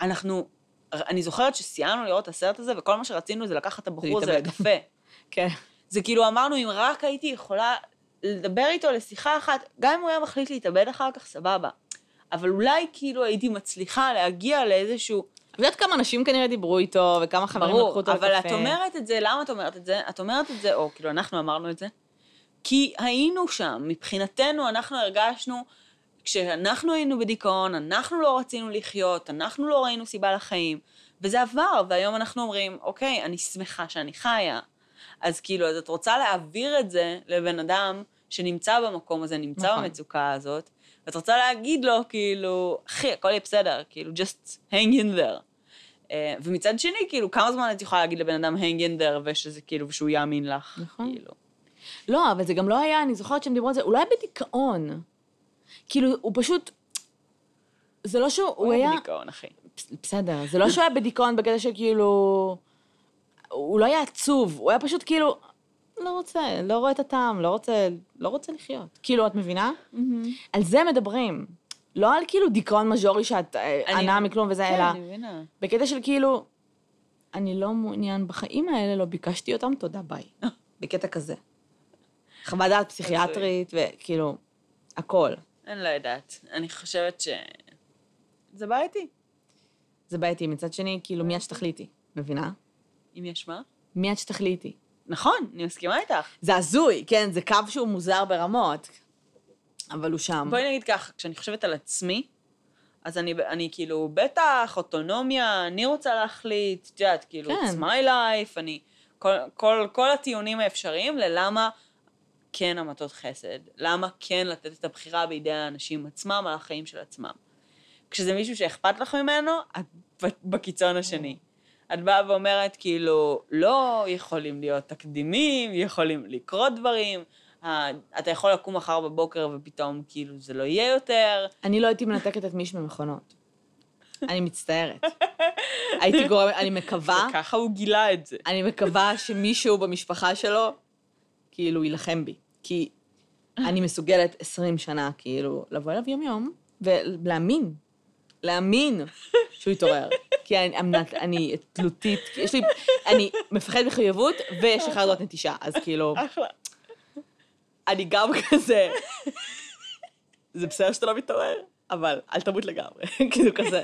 אנחנו, אני זוכרת שסיימנו לראות את הסרט הזה, וכל מה שרצינו זה לקחת את הבחור הזה. לקפה. כן. זה כאילו אמרנו, אם רק הייתי יכולה לדבר איתו לשיחה אחת, גם אם הוא היה מחליט להתאבד אחר כך, סבבה. אבל אולי כאילו הייתי מצליחה להגיע לאיזשהו... את יודעת כמה אנשים כנראה דיברו איתו, וכמה חברים לקחו ברור, אותו לקפה. אבל את אומרת את זה, למה את אומרת את זה? את אומרת את זה, או כאילו אנחנו אמרנו את זה, כי היינו שם, מבחינתנו אנחנו הרגשנו, כשאנחנו היינו בדיכאון, אנחנו לא רצינו לחיות, אנחנו לא ראינו סיבה לחיים, וזה עבר, והיום אנחנו אומרים, אוקיי, אני שמחה שאני חיה. אז כאילו, אז את רוצה להעביר את זה לבן אדם שנמצא במקום הזה, נמצא נכון. במצוקה הזאת, ואת רוצה להגיד לו, כאילו, אחי, הכל יהיה בסדר, כאילו, just hang in there. אה, ומצד שני, כאילו, כמה זמן את יכולה להגיד לבן אדם hang in there, ושזה כאילו, ושהוא יאמין לך, נכון. כאילו. לא, אבל זה גם לא היה, אני זוכרת שהם דיברו על זה, הוא היה בדיכאון. כאילו, הוא פשוט... זה לא שהוא, הוא היה... בדיכאון, אחי. בסדר, זה לא שהוא היה בדיכאון בקטע שכאילו... הוא לא היה עצוב, הוא היה פשוט כאילו... לא רוצה, לא רואה את הטעם, לא רוצה, לא רוצה לחיות. כאילו, את מבינה? על זה מדברים. לא על כאילו דיכאון מז'ורי שאת אה, אני- ענה מכלום וזה, כן, אלא אני מבינה. בקטע של כאילו, אני לא מעוניין בחיים האלה, לא ביקשתי אותם, תודה, ביי. בקטע כזה. חוות דעת פסיכיאטרית, וכאילו, הכל. אני לא יודעת. אני חושבת ש... זה בעייתי. זה בעייתי. מצד שני, כאילו, מי את שתחליטי? מבינה? אם יש מה? מי את שתחליטי? נכון, אני מסכימה איתך. זה הזוי, כן, זה קו שהוא מוזר ברמות, אבל הוא שם. בואי נגיד ככה, כשאני חושבת על עצמי, אז אני, אני כאילו, בטח, אוטונומיה, אני רוצה להחליט, את יודעת, כאילו, כן. it's my life, אני, כל, כל, כל הטיעונים האפשריים ללמה כן המתות חסד, למה כן לתת את הבחירה בידי האנשים עצמם על החיים של עצמם. כשזה מישהו שאכפת לך ממנו, את בקיצון השני. את באה ואומרת, כאילו, לא יכולים להיות תקדימים, יכולים לקרות דברים, אה, אתה יכול לקום מחר בבוקר ופתאום כאילו זה לא יהיה יותר. אני לא הייתי מנתקת את מישהו ממכונות. אני מצטערת. הייתי גורמת, אני מקווה, וככה הוא גילה את זה. אני מקווה שמישהו במשפחה שלו, כאילו, יילחם בי. כי אני מסוגלת 20 שנה, כאילו, לבוא אליו יום-יום ולהאמין, להאמין שהוא יתעורר. כי אני, אני, אני תלותית, יש לי, אני מפחד מחויבות ויש לי חרדות נטישה, אז כאילו, אחלה. אני גם כזה, זה בסדר שאתה לא מתעורר, אבל אל תמות לגמרי, כאילו כזה.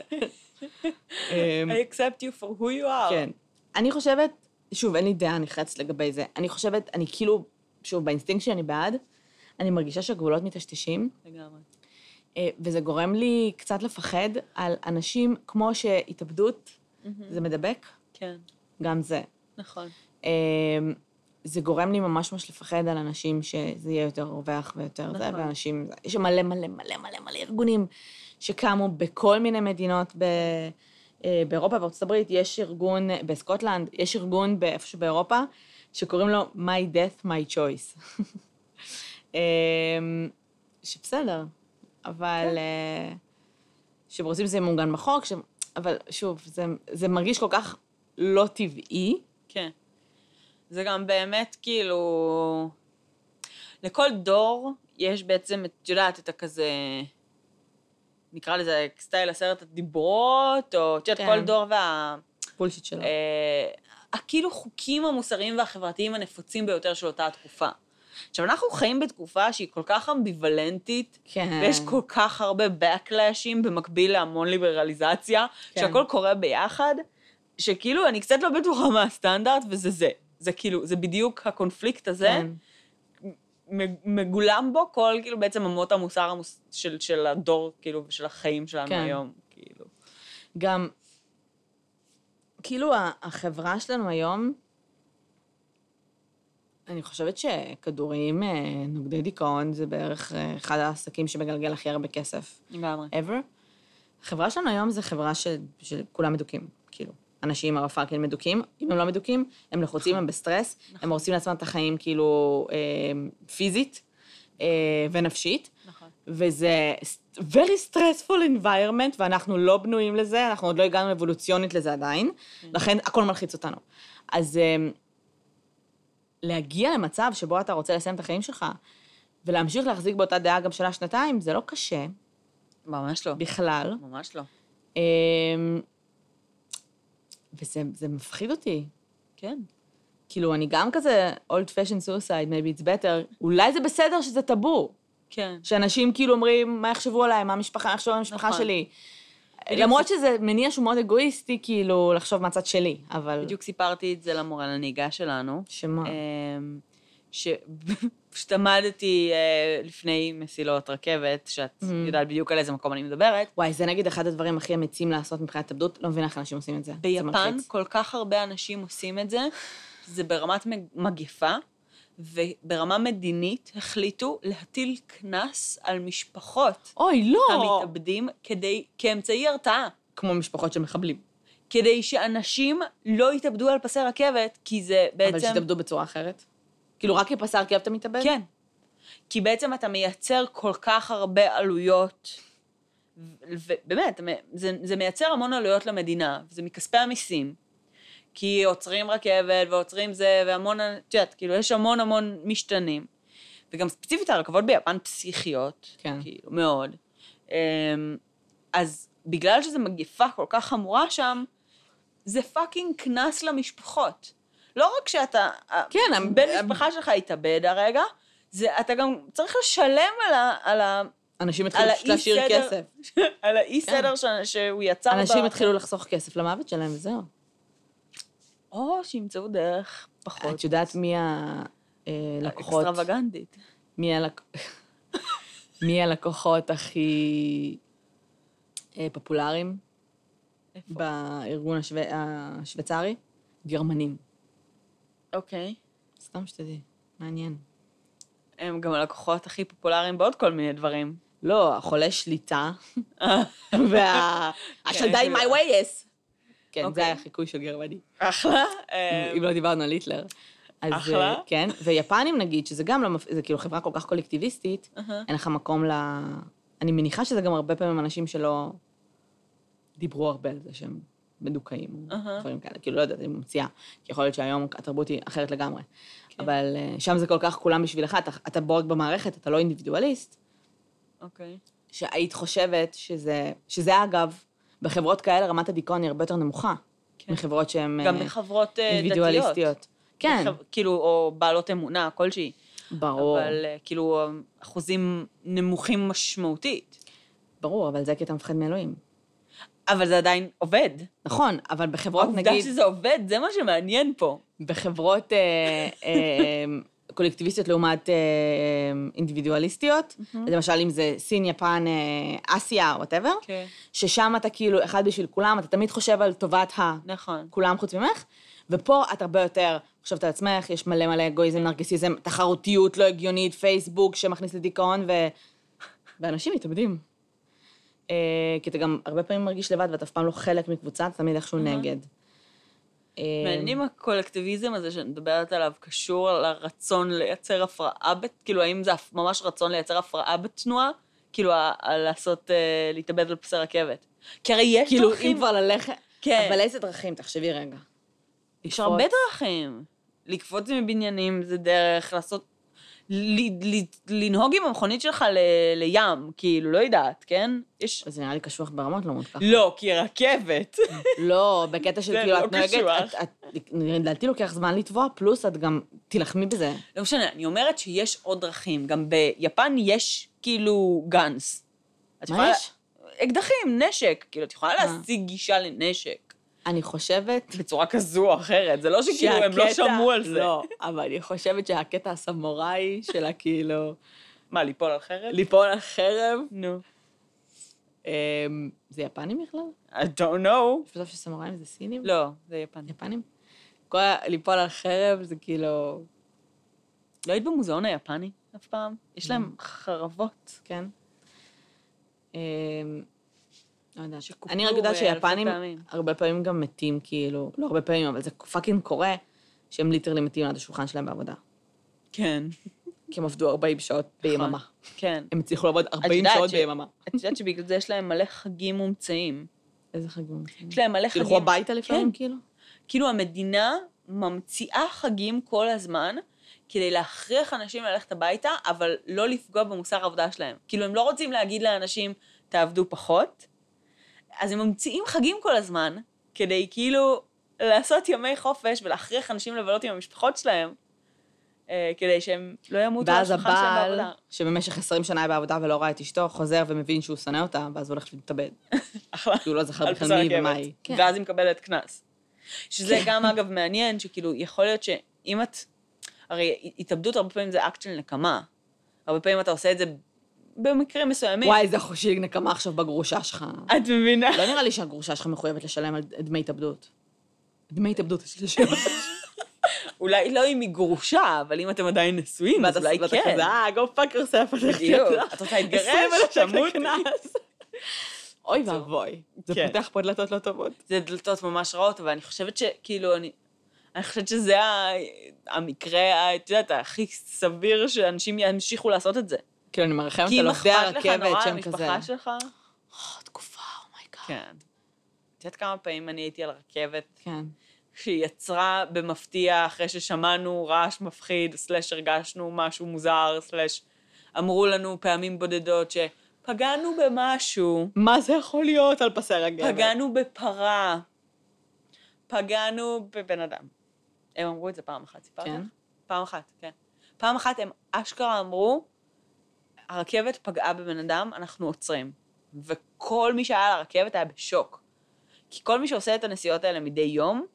אמ, I accept you for who you are. כן. אני חושבת, שוב, אין לי דעה נחרצת לגבי זה. אני חושבת, אני כאילו, שוב, באינסטינקט שלי אני בעד, אני מרגישה שהגבולות מטשטשים, לגמרי. אה, וזה גורם לי קצת לפחד על אנשים כמו שהתאבדות זה מדבק, כן, גם זה. נכון. אה, זה גורם לי ממש ממש לפחד על אנשים שזה יהיה יותר רווח ויותר זה, נכון. ואנשים, יש שם מלא מלא מלא מלא מלא ארגונים שקמו בכל מיני מדינות ב, אה, באירופה, בארצות הברית, יש ארגון, בסקוטלנד, יש ארגון באיפשהו באירופה, שקוראים לו My Death, My Choice. שבסדר, אבל... כן. אה, שהם רוצים שזה יהיה מעוגן בחוק, ש... אבל שוב, זה, זה מרגיש כל כך לא טבעי. כן. זה גם באמת כאילו... לכל דור יש בעצם, את יודעת, את הכזה... נקרא לזה סטייל עשרת הדיברות, או את יודעת, כן. כל דור וה... בולשיט שלו. אה, הכאילו חוקים המוסריים והחברתיים הנפוצים ביותר של אותה התקופה. עכשיו, אנחנו חיים בתקופה שהיא כל כך אמביוולנטית, כן. ויש כל כך הרבה backlashים במקביל להמון ליברליזציה, כן. שהכל קורה ביחד, שכאילו אני קצת לא בטוחה מה הסטנדרט, וזה זה. זה כאילו, זה בדיוק הקונפליקט הזה, כן. מגולם בו כל, כאילו, בעצם אמות המוסר המוס... של, של הדור, כאילו, ושל החיים שלנו כן. היום, כאילו. גם, כאילו, החברה שלנו היום, אני חושבת שכדורים, אה, נוגדי דיכאון, זה בערך אה, אחד העסקים שמגלגל הכי הרבה כסף לגמרי. ever. החברה שלנו היום זה חברה ש- שכולם מדוכאים, כאילו. אנשים הרב פארקין מדוכאים, אם הם לא מדוכאים, הם לחוצים, הם בסטרס, הם הורסים לעצמם את החיים כאילו אה, פיזית אה, ונפשית. נכון. וזה very stressful environment, ואנחנו לא בנויים לזה, אנחנו עוד לא הגענו אבולוציונית לזה עדיין, לכן הכל מלחיץ אותנו. אז אמ, להגיע למצב שבו אתה רוצה לסיים את החיים שלך, ולהמשיך להחזיק באותה דעה גם שנה-שנתיים, זה לא קשה ממש לא. בכלל. ממש לא. אמ, וזה זה מפחיד אותי. כן. כאילו, אני גם כזה old fashion suicide, maybe it's better, אולי זה בסדר שזה טאבו. כן. שאנשים כאילו אומרים, מה יחשבו עליי, מה המשפחה, איך יחשבו על המשפחה נכון. שלי. למרות שזה מניע שהוא מאוד אגואיסטי, כאילו, לחשוב מהצד שלי, אבל... בדיוק סיפרתי את זה למורה לנהיגה שלנו. שמה? אמ, שפשוט עמדתי אה, לפני מסילות רכבת, שאת Mhm. יודעת בדיוק על איזה מקום אני מדברת. וואי, זה נגיד אחד הדברים הכי אמיצים לעשות מבחינת התאבדות, לא מבינה איך אנשים עושים את זה. זה ביפן מלחיץ. כל כך הרבה אנשים עושים את זה, זה ברמת מג- מגפה, וברמה מדינית החליטו להטיל קנס על משפחות אוי, לא! המתאבדים כדי, כאמצעי הרתעה. כמו משפחות של מחבלים. כדי שאנשים לא יתאבדו על פסי רכבת, כי זה בעצם... אבל שהתאבדו בצורה אחרת. כאילו, רק כפסר כאב אתה מתאבד? כן. כי בעצם אתה מייצר כל כך הרבה עלויות, ובאמת, זה, זה מייצר המון עלויות למדינה, וזה מכספי המיסים, כי עוצרים רכבת ועוצרים זה, והמון, את יודעת, כאילו, יש המון המון משתנים. וגם ספציפית הרכבות ביפן פסיכיות, כן. כאילו, מאוד. אמ, אז בגלל שזו מגיפה כל כך חמורה שם, זה fucking קנס למשפחות. לא רק שאתה, כן, בן המ- משפחה שלך התאבד הרגע, זה, אתה גם צריך לשלם על, ה, על, ה, אנשים התחילו פשוט להשאיר כסף. על האי-סדר ש, שהוא יצר. אנשים ב- התחילו לחסוך כסף למוות שלהם, וזהו. או שימצאו דרך פחות את יודעת מי הלקוחות... אקסטרווגנטית. מי, הלק... מי הלקוחות הכי אה, פופולריים איפה? בארגון השו... השוויצרי, גרמנים. אוקיי. סתם שתדעי, מעניין. הם גם הלקוחות הכי פופולריים בעוד כל מיני דברים. לא, החולה שליטה, אה, והשלדה עם יש my לי- ways. כן, אוקיי. זה היה חיקוי של גרמני. אחלה. אם לא דיברנו על היטלר. אז, אחלה. אה, כן, ויפנים נגיד, שזה גם לא, זה כאילו חברה כל כך קולקטיביסטית, אהה. אין לך מקום ל... אני מניחה שזה גם הרבה פעמים אנשים שלא דיברו הרבה על זה שהם מדוכאים, אהה. דברים כאלה. כאילו, לא יודעת, אני ממציאה. כי יכול להיות שהיום התרבות היא אחרת לגמרי. כן. אבל אה, שם זה כל כך כולם בשבילך, אתה, אתה בורג במערכת, אתה לא אינדיבידואליסט, אוקיי. שהיית חושבת שזה, שזה אגב, בחברות כאלה רמת הדיכאון היא הרבה יותר נמוכה, כן. מחברות שהן גם בחברות אה, דתיות. כן, בחב- כאילו, או בעלות אמונה כלשהי. ברור, אבל אה, כאילו, אחוזים נמוכים משמעותית. ברור, אבל זה כי אתה מפחד מאלוהים. אבל זה עדיין עובד. נכון, אבל בחברות, העובדה נגיד, שזה עובד, זה מה שמעניין פה. בחברות אה, אה, קולקטיביסטיות לעומת אה, אינדיבידואליסטיות, אז למשל אם זה סין, יפן, אה, אסיה, וואטאבר, כן. ששם אתה כאילו אחד בשביל כולם, אתה תמיד חושב על טובת נכון. הכולם חוץ ממך, ופה את הרבה יותר חושבת על עצמך, יש מלא מלא אגואיזם, נרקסיזם, תחרותיות לא הגיונית, פייסבוק שמכניס לדיכאון, ו... ואנשים מתאבדים. אה, כי אתה גם הרבה פעמים מרגיש לבד ואתה אף פעם לא חלק מקבוצה, אתה תמיד איכשהו אהה. נגד. מעניין אם הקולקטיביזם הזה שאני מדברת עליו קשור לרצון לייצר הפרעה, כאילו, האם זה ממש רצון לייצר הפרעה בתנועה? כאילו, לעשות, אה, להתאבד על פסי רכבת. כי הרי יש כאילו, אם דרכים, כבר ללכת... כן. אבל איזה דרכים? תחשבי רגע. יש הרבה דרכים. לקפוץ מבניינים זה דרך, לעשות... ל- ל- לנהוג עם המכונית שלך ל- לים, כאילו, לא יודעת, כן? יש... זה נראה לי קשוח ברמות לא מותקף. לא, כי רכבת. לא, בקטע של כאילו, לא את נוהגת, לדעתי לוקח זמן לתבוע, פלוס את גם תילחמי בזה. לא משנה, אני אומרת שיש עוד דרכים. גם ביפן יש כאילו גאנס. מה יש? אקדחים, נשק. כאילו, את יכולה אה. להשיג גישה לנשק. אני חושבת... בצורה כזו או אחרת. זה לא שכאילו הם לא שהקטע- שמעו על זה. לא, אבל אני חושבת שהקטע הסמוראי של הכאילו, מה, ליפול על חרב? ליפול על חרב, נו. אמ, זה יפנים בכלל? I don't know. בסוף שסמוראים זה סינים? לא, זה יפן. יפנים? כל ה- ליפול על חרב זה כאילו, לא היית במוזיאון היפני אף פעם? יש להם חרבות. כן. אמ, לא יודעת. אני רק יודעת אלפי שיפנים. הרבה פעמים גם מתים, כאילו, לא הרבה פעמים, אבל זה fucking קורה, שהם literally מתים על השולחן שלהם בעבודה. כן. כי הם עבדו 40 שעות ביממה. כן. הם הצליחו לעבוד 40 יודעת שעות ביממה. את יודעת שבגלל זה יש להם מלא חגים מומצאים. איזה חגים. יש להם מלא חגים. תלכו הביתה לפעמים, כן. כאילו? כאילו המדינה ממציאה חגים כל הזמן כדי להכריח אנשים ללכת הביתה, אבל לא לפגוע במוסר העבודה שלהם. כאילו, הם לא רוצים להגיד לאנשים, תעבדו פחות, אז הם ממציאים חגים כל הזמן, כדי כאילו לעשות ימי חופש ולהכריח אנשים לבלות עם המשפחות שלהם, אה, כדי שהם לא ימותו על ואז השולחן שלהם הבעל, בעבודה. שבמשך 20 שנה היה בעבודה ולא ראה את אשתו, חוזר ומבין שהוא שונא אותה, ואז הוא הולך להתאבד. אחלה. כי הוא לא זכר בכלל מי ומה. היא. כן. ואז היא מקבלת קנס. שזה גם, אגב, מעניין, שכאילו, יכול להיות שאם את... הרי התאבדות הרבה פעמים זה אקט של נקמה. הרבה פעמים אתה עושה את זה במקרים מסוימים. וואי, איזה חושי נקמה עכשיו בגרושה שלך. את מבינה? לא נראה לי שהגרושה שלך מחויבת לשלם על דמי התאבדות. דמי התאבדות, יש לי שאלה. אולי לא אם היא גרושה, אבל אם אתם עדיין נשואים, אז אולי כן. אה, go fuck yourself. בדיוק. את רוצה להתגרש? 20,000 שקל תמותי. קנס. אוי ואבוי, זה כן. פותח פה דלתות לא טובות. זה דלתות ממש רעות, אבל אני חושבת שכאילו, אני... אני חושבת שזה המקרה, את יודעת, הכי סביר שאנשים ימשיכו לעשות את זה. כאילו, אני מרחמת כי על אם עובדי אכפת לך הרכבת נורא על שהם כזה... המשפחה שלך, אה, תקופה, אומייגאד. כן. את יודעת כמה פעמים אני הייתי על רכבת, כן. שהיא יצרה במפתיע אחרי ששמענו רעש מפחיד, סלאש הרגשנו משהו מוזר, סלאש אמרו לנו פעמים בודדות שפגענו במשהו, מה זה יכול להיות על פסי רגבת? פגענו בפרה, פגענו בבן אדם. הם אמרו את זה פעם אחת, סיפרתי כן. פעם אחת, כן. פעם אחת הם אשכרה אמרו, הרכבת פגעה בבן אדם, אנחנו עוצרים. וכל מי שהיה על הרכבת היה בשוק. כי כל מי שעושה את הנסיעות האלה מדי יום,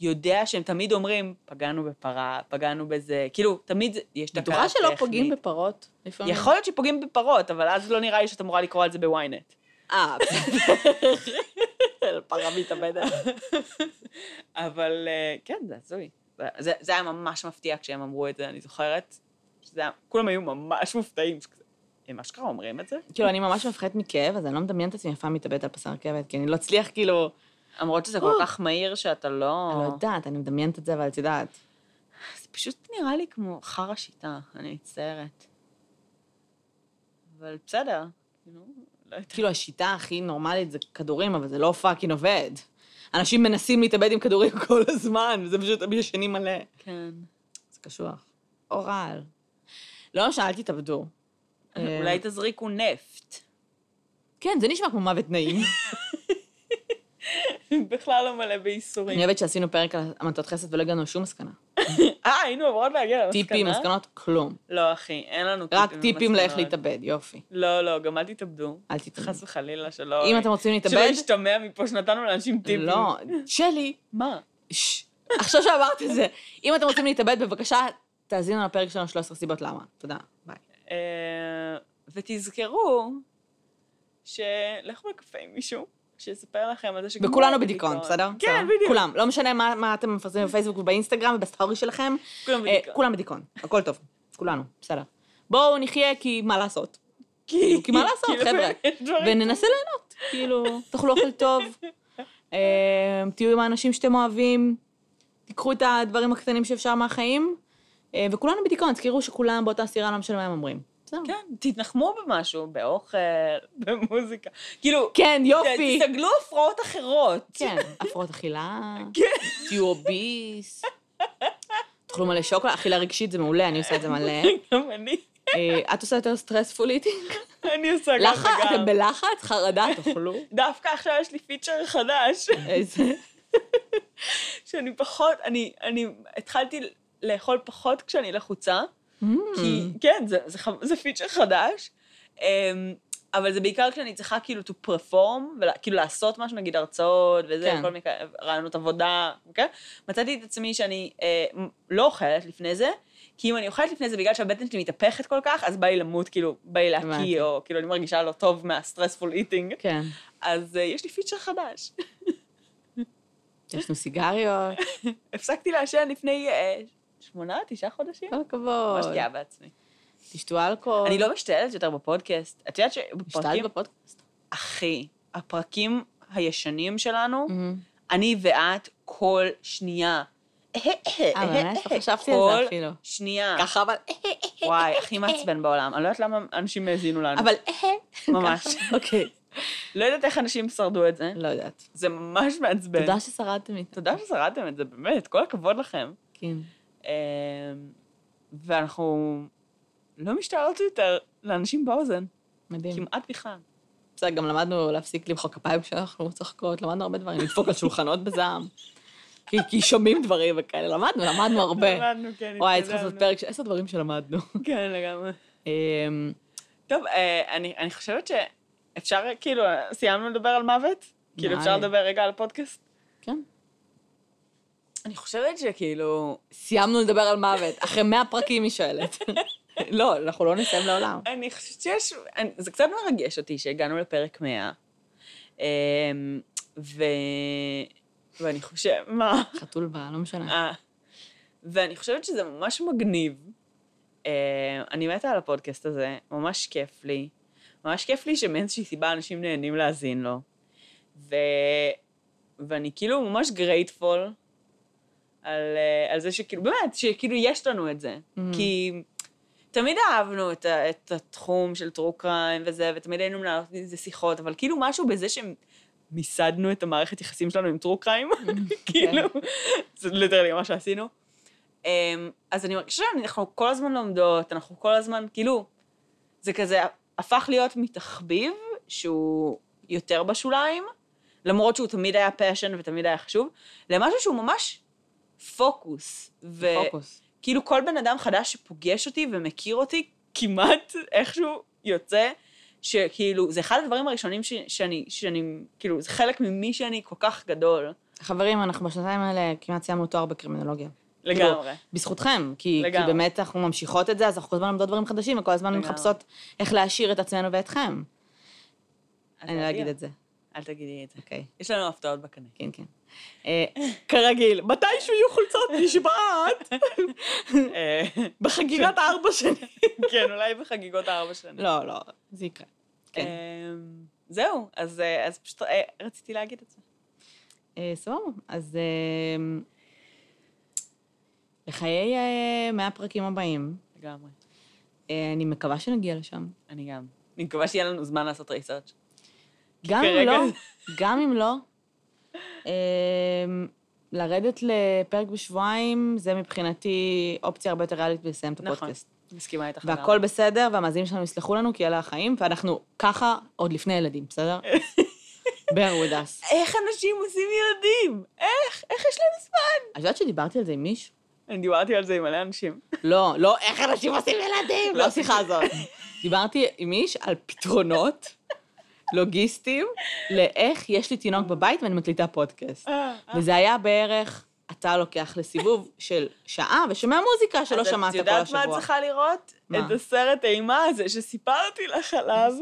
יודע שהם תמיד אומרים, פגענו בפרה, פגענו בזה, כאילו, תמיד יש תקלה בטוחה טכנית. שלא פוגעים בפרות? לפעמים. יכול להיות שפוגעים בפרות, אבל אז לא נראה לי שאת אמורה לקרוא על זה בוויינט. אה, בסדר. פרה מתאבדת. אבל אה, כן, זה הזוי. זה, זה היה ממש מפתיע כשהם אמרו את זה, אני זוכרת. כולם היו ממש מופתעים. הם אשכרה אומרים את זה? כאילו, אני ממש מפחדת מכאב, אז אני לא מדמיינת את עצמי יפה מתאבדת על פסי רכבת, כי אני לא אצליח, כאילו... למרות שזה כל כך מהיר שאתה לא... אני לא יודעת, אני מדמיינת את זה, אבל את יודעת. זה פשוט נראה לי כמו חרא שיטה, אני מצטערת. אבל בסדר, כאילו, לא יודעת. כאילו, השיטה הכי נורמלית זה כדורים, אבל זה לא fucking עובד. אנשים מנסים להתאבד עם כדורים כל הזמן, וזה פשוט הם ישנים מלא. כן. זה קשוח. או רעל. לא משנה, אל תתאבדו. אה, אולי תזריקו נפט. כן, זה נשמע כמו מוות נעים. בכלל לא מלא בייסורים. אני אוהבת שעשינו פרק על המתות חסד ולא הגענו לשום מסקנה. אה, היינו אמורות להגיע למסקנה? טיפים, מסקנות, כלום. לא, אחי, אין לנו טיפים רק טיפים לאיך. להתאבד, יופי. לא, לא, גם אל תתאבדו. אל תתאבדו. חס וחלילה, שלא... אם אתם רוצים להתאבד... שלא ישתמע מפה שנתנו לאנשים טיפים. לא, שלי, מה? עכשיו שאמרת את זה, אם אתם רוצים להתאבד, בבקשה, תאזינו לפרק שלנו 13 סיבות למה. תודה, ביי. אה, ותזכרו שלכו לקפה עם מישהו, שיספר לכם על זה שגם... וכולנו בדיכאון, בסדר? כן? בדיוק. כולם. לא משנה מה מה אתם מפרסמים בפייסבוק ובאינסטגרם ובסטורי שלכם. כולם אה, בדיכאון. כולם בדיכאון, הכל טוב. כולנו, בסדר. בואו נחיה, כי מה לעשות. כי כי מה לעשות, כאילו, חבר'ה? וננסה ליהנות. כאילו, תאכלו אוכל טוב, אה, תהיו עם האנשים שאתם אוהבים, תיקחו את הדברים הקטנים שאפשר מהחיים, וכולנו בדיכאון, תזכרו שכולם באותה סירה, לא משנה מה הם אומרים. כן, תתנחמו במשהו, באוכל, במוזיקה. כאילו, כן, יופי. תסגלו הפרעות אחרות. כן, הפרעות אכילה, כן. תהיו obese, תאכלו מלא שוקולד, אכילה רגשית זה מעולה, אני עושה את זה מלא. גם אני. אה, את עושה יותר stressful eating? אני עושה גם לחץ? וגם. אתם בלחץ? חרדה? תאכלו. דווקא עכשיו יש לי פיצ'ר חדש, איזה... שאני פחות, אני, אני התחלתי לאכול פחות כשאני לחוצה, כי כן, זה, זה, זה פיצ'ר חדש, אמ, אבל זה בעיקר כשאני צריכה כאילו to perform, וכאילו לעשות משהו, נגיד הרצאות וזה, כן. כל מיני רעיונות עבודה, אוקיי? מצאתי את עצמי שאני אה, לא אוכלת לפני זה, כי אם אני אוכלת לפני זה בגלל שהבטן שלי מתהפכת כל כך, אז בא לי למות, כאילו, בא לי. להקיא, או כאילו אני מרגישה לא טוב מה-stressful eating, כן. אז אה, יש לי פיצ'ר חדש. יש לנו סיגריות, הפסקתי לעשן לפני אה, שמונה, תשעה חודשים. כל ממש הכבוד. גאה בעצמי. תשתו אלכוהול. אני לא משתעלת יותר בפודקאסט. את יודעת שבפרקים... בפודקאסט. אחי, הפרקים הישנים שלנו. אני ואת כל שנייה. אה, באמת? לא חשבתי על זה כל אפילו. שנייה. ככה, אבל... וואי, הכי מעצבן בעולם. אני לא יודעת למה אנשים האזינו לנו. אבל... ממש. אוקיי. לא יודעת איך אנשים שרדו את זה. לא יודעת. זה ממש מעצבן. תודה ששרדתם איתה. תודה ששרדתם את זה, באמת, כל הכבוד לכם. כן. אמ, ואנחנו לא משתעלות יותר לאנשים באוזן, מדהים. כמעט בכלל. בסדר, גם למדנו להפסיק למחוא כפיים כשאנחנו צוחקות, למדנו הרבה דברים, לדפוק על שולחנות בזעם. כי, כי שומעים דברים וכאלה, למדנו, למדנו הרבה. למדנו, כן, וואי, צריך לעשות התקדמנו. פרק של עשר דברים שלמדנו. כן, לגמרי. אמ, טוב, אה, אני, אני חושבת שאפשר, כאילו, סיימנו לדבר על מוות? כאילו, אפשר. לדבר רגע על הפודקאסט? כן. אני חושבת שכאילו... סיימנו לדבר על מוות, אחרי 100 פרקים היא שואלת. לא, אנחנו לא נסיים לעולם. אני חושבת שיש... אני, זה קצת מרגש אותי שהגענו לפרק 100. אמ, ו... ואני חושבת... מה? חתול בא, לא משנה. אה. ואני חושבת שזה ממש מגניב. אה, אני מתה על הפודקאסט הזה, ממש כיף לי. ממש כיף לי שמאיזושהי סיבה אנשים נהנים להאזין לו. ו... ואני כאילו ממש גרייטפול על, אה, על זה שכאילו, באמת, שכאילו יש לנו את זה. Mhm. כי תמיד אהבנו את, ה- את התחום של טרו קריים וזה, ותמיד היינו מנהלות איזה שיחות, אבל כאילו משהו בזה שמיסדנו את המערכת יחסים שלנו עם טרו קריים, כאילו, זה literally מה שעשינו. אמ, אז אני מרגישה שאנחנו כל הזמן לומדות, אנחנו כל הזמן, כאילו, זה כזה הפך להיות מתחביב שהוא יותר בשוליים, למרות שהוא תמיד היה passion ותמיד היה חשוב, למשהו שהוא ממש פוקוס. ו... פוקוס. כאילו כל בן אדם חדש שפוגש אותי ומכיר אותי, כמעט איכשהו יוצא, שכאילו, זה אחד הדברים הראשונים ש, שאני, שאני, כאילו, זה חלק ממי שאני כל כך גדול. חברים, אנחנו בשנתיים האלה כמעט סיימנו תואר בקרימינולוגיה. כאילו, לגמרי. בזכותכם, כי, כי לגמרי. באמת אנחנו ממשיכות את זה, אז אנחנו כל הזמן לומדות דברים חדשים, וכל הזמן לגמרי. מחפשות איך להעשיר את עצמנו ואתכם. אני לא אגיד את זה. אל תגידי את זה. אוקיי, יש לנו הפתעות בקנה. כן, כן. אה, כרגיל, מתישהו יהיו חולצות נשבעת אה, בחגיגת ארבע שנים. כן, אולי בחגיגות הארבע שנים. לא, לא, זה יקרה. כן. אמ, זהו, אז אה, אז פשוט אה, רציתי להגיד את זה. אה, סבבה, אז אה, לחיי אה, 100 הפרקים הבאים, לגמרי. אה, אני מקווה שנגיע לשם. אני גם. אני מקווה שיהיה לנו זמן לעשות ריסרצ'. גם אם לא, גם אם לא, לרדת לפרק בשבועיים, זה מבחינתי אופציה הרבה יותר ריאלית לסיים את נכון. הפודקאסט. מסכימה איתך. והכל בסדר, והמאזינים שלנו יסלחו לנו, כי אלה החיים, ואנחנו ככה עוד לפני ילדים, בסדר? bear with us. איך אנשים עושים ילדים? איך? איך יש להם זמן? את יודעת שדיברתי על זה עם מישהו? אני דיברתי על זה עם מלא אנשים. לא, לא, איך אנשים עושים ילדים? לא השיחה הזאת. דיברתי עם איש על פתרונות לוגיסטיים לאיך יש לי תינוק בבית ואני מקליטה פודקאסט. וזה היה בערך, אתה לוקח לסיבוב של שעה ושומע מוזיקה שלא שמעת את כל יודעת מה את השבוע. צריכה לראות? מה? את הסרט אימה הזה שסיפרתי לך עליו.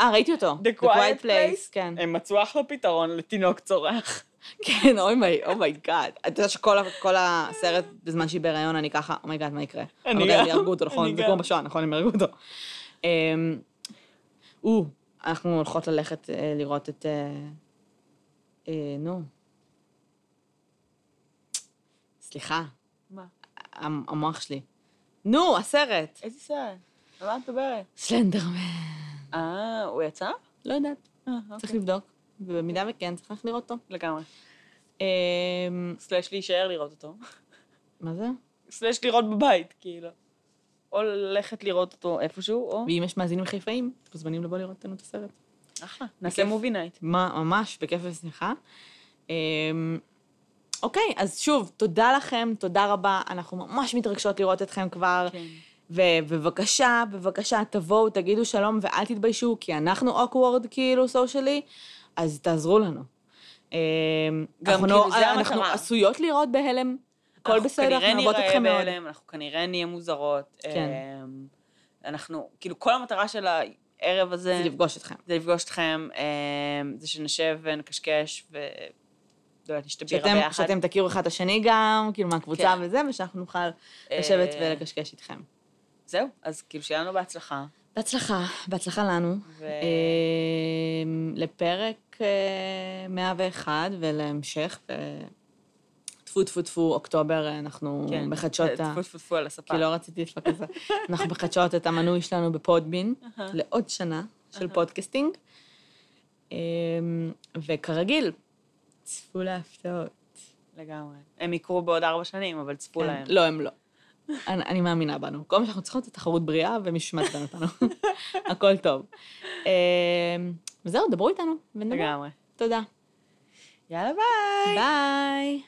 אה, ראיתי אותו. The Quiet Place. כן. הם מצאו אחלה פתרון לתינוק צורח. כן, אוי מי, oh my god. את יודעת שכל הסרט, בזמן שהיא בהיריון, אני ככה, oh my god, מה יקרה? אני גם, הם יהרגו אותו, נכון? אני זה גם. כמו בשואה, נכון? הם יהרגו אותו. אמ, או, אנחנו הולכות ללכת אה, לראות את... אה, אה, נו. סליחה, מה? המ- המוח שלי. נו, הסרט. איזה סרט? על מה את מדברת? סלנדרמן. אה, הוא יצא? לא יודעת, אה, צריך אוקיי. לבדוק. ובמידה וכן, צריך ללכת לראות אותו. לגמרי. אמ, סלש להישאר לראות אותו. מה זה? סלש לראות בבית, כאילו. או ללכת לראות אותו איפשהו, או... ואם יש מאזינים חיפאים, מוזמנים לבוא לראות איתנו את הסרט. אחלה. נעשה. movie night. ממש, בכיף ושמחה. אמ, אוקיי, אז שוב, תודה לכם, תודה רבה. אנחנו ממש מתרגשות לראות אתכם כבר. כן. ובבקשה, בבקשה, תבואו, תגידו שלום ואל תתביישו, כי אנחנו awkward, כאילו, socially, אז תעזרו לנו. אמ, גם אנחנו כאילו, לא- זה אנחנו המטרה. עשויות לראות בהלם. הכל בסדר, אנחנו אוהבות אתכם מאוד. בהלם, אנחנו כנראה נהיה מוזרות. כן. אמ, אנחנו, כאילו, כל המטרה של הערב הזה, זה לפגוש אתכם. זה לפגוש אתכם, אמ, זה שנשב ונקשקש ו... לא יודעת, נשתה בירה ביחד. שאתם תכירו אחד את השני גם, כאילו, מהקבוצה כן. וזה, ושאנחנו נוכל לשבת אה, ולקשקש איתכם. זהו, אז כאילו שיהיה לנו בהצלחה. בהצלחה, בהצלחה לנו. ו- אמ, לפרק אה, 101 ולהמשך, ו- טפו טפו טפו, אוקטובר, אה, אנחנו כן, מחדשות, ה- טפו טפו טפו על הספה. כי לא רציתי לדפוק את זה, אנחנו מחדשות את המנוי שלנו בפודבין. לעוד שנה של. פודקאסטינג. אמ, וכרגיל, צפו להפתעות. לגמרי. הם יקרו בעוד ארבע שנים, אבל צפו כן, להם. לא, הם לא. אני, אני מאמינה בנו. כל מה שאנחנו צריכות זה תחרות בריאה, ומישהו מעצבן אותנו. הכל טוב. אמ, וזהו, דברו איתנו, ונדבר. לגמרי. תודה. יאללה ביי! ביי.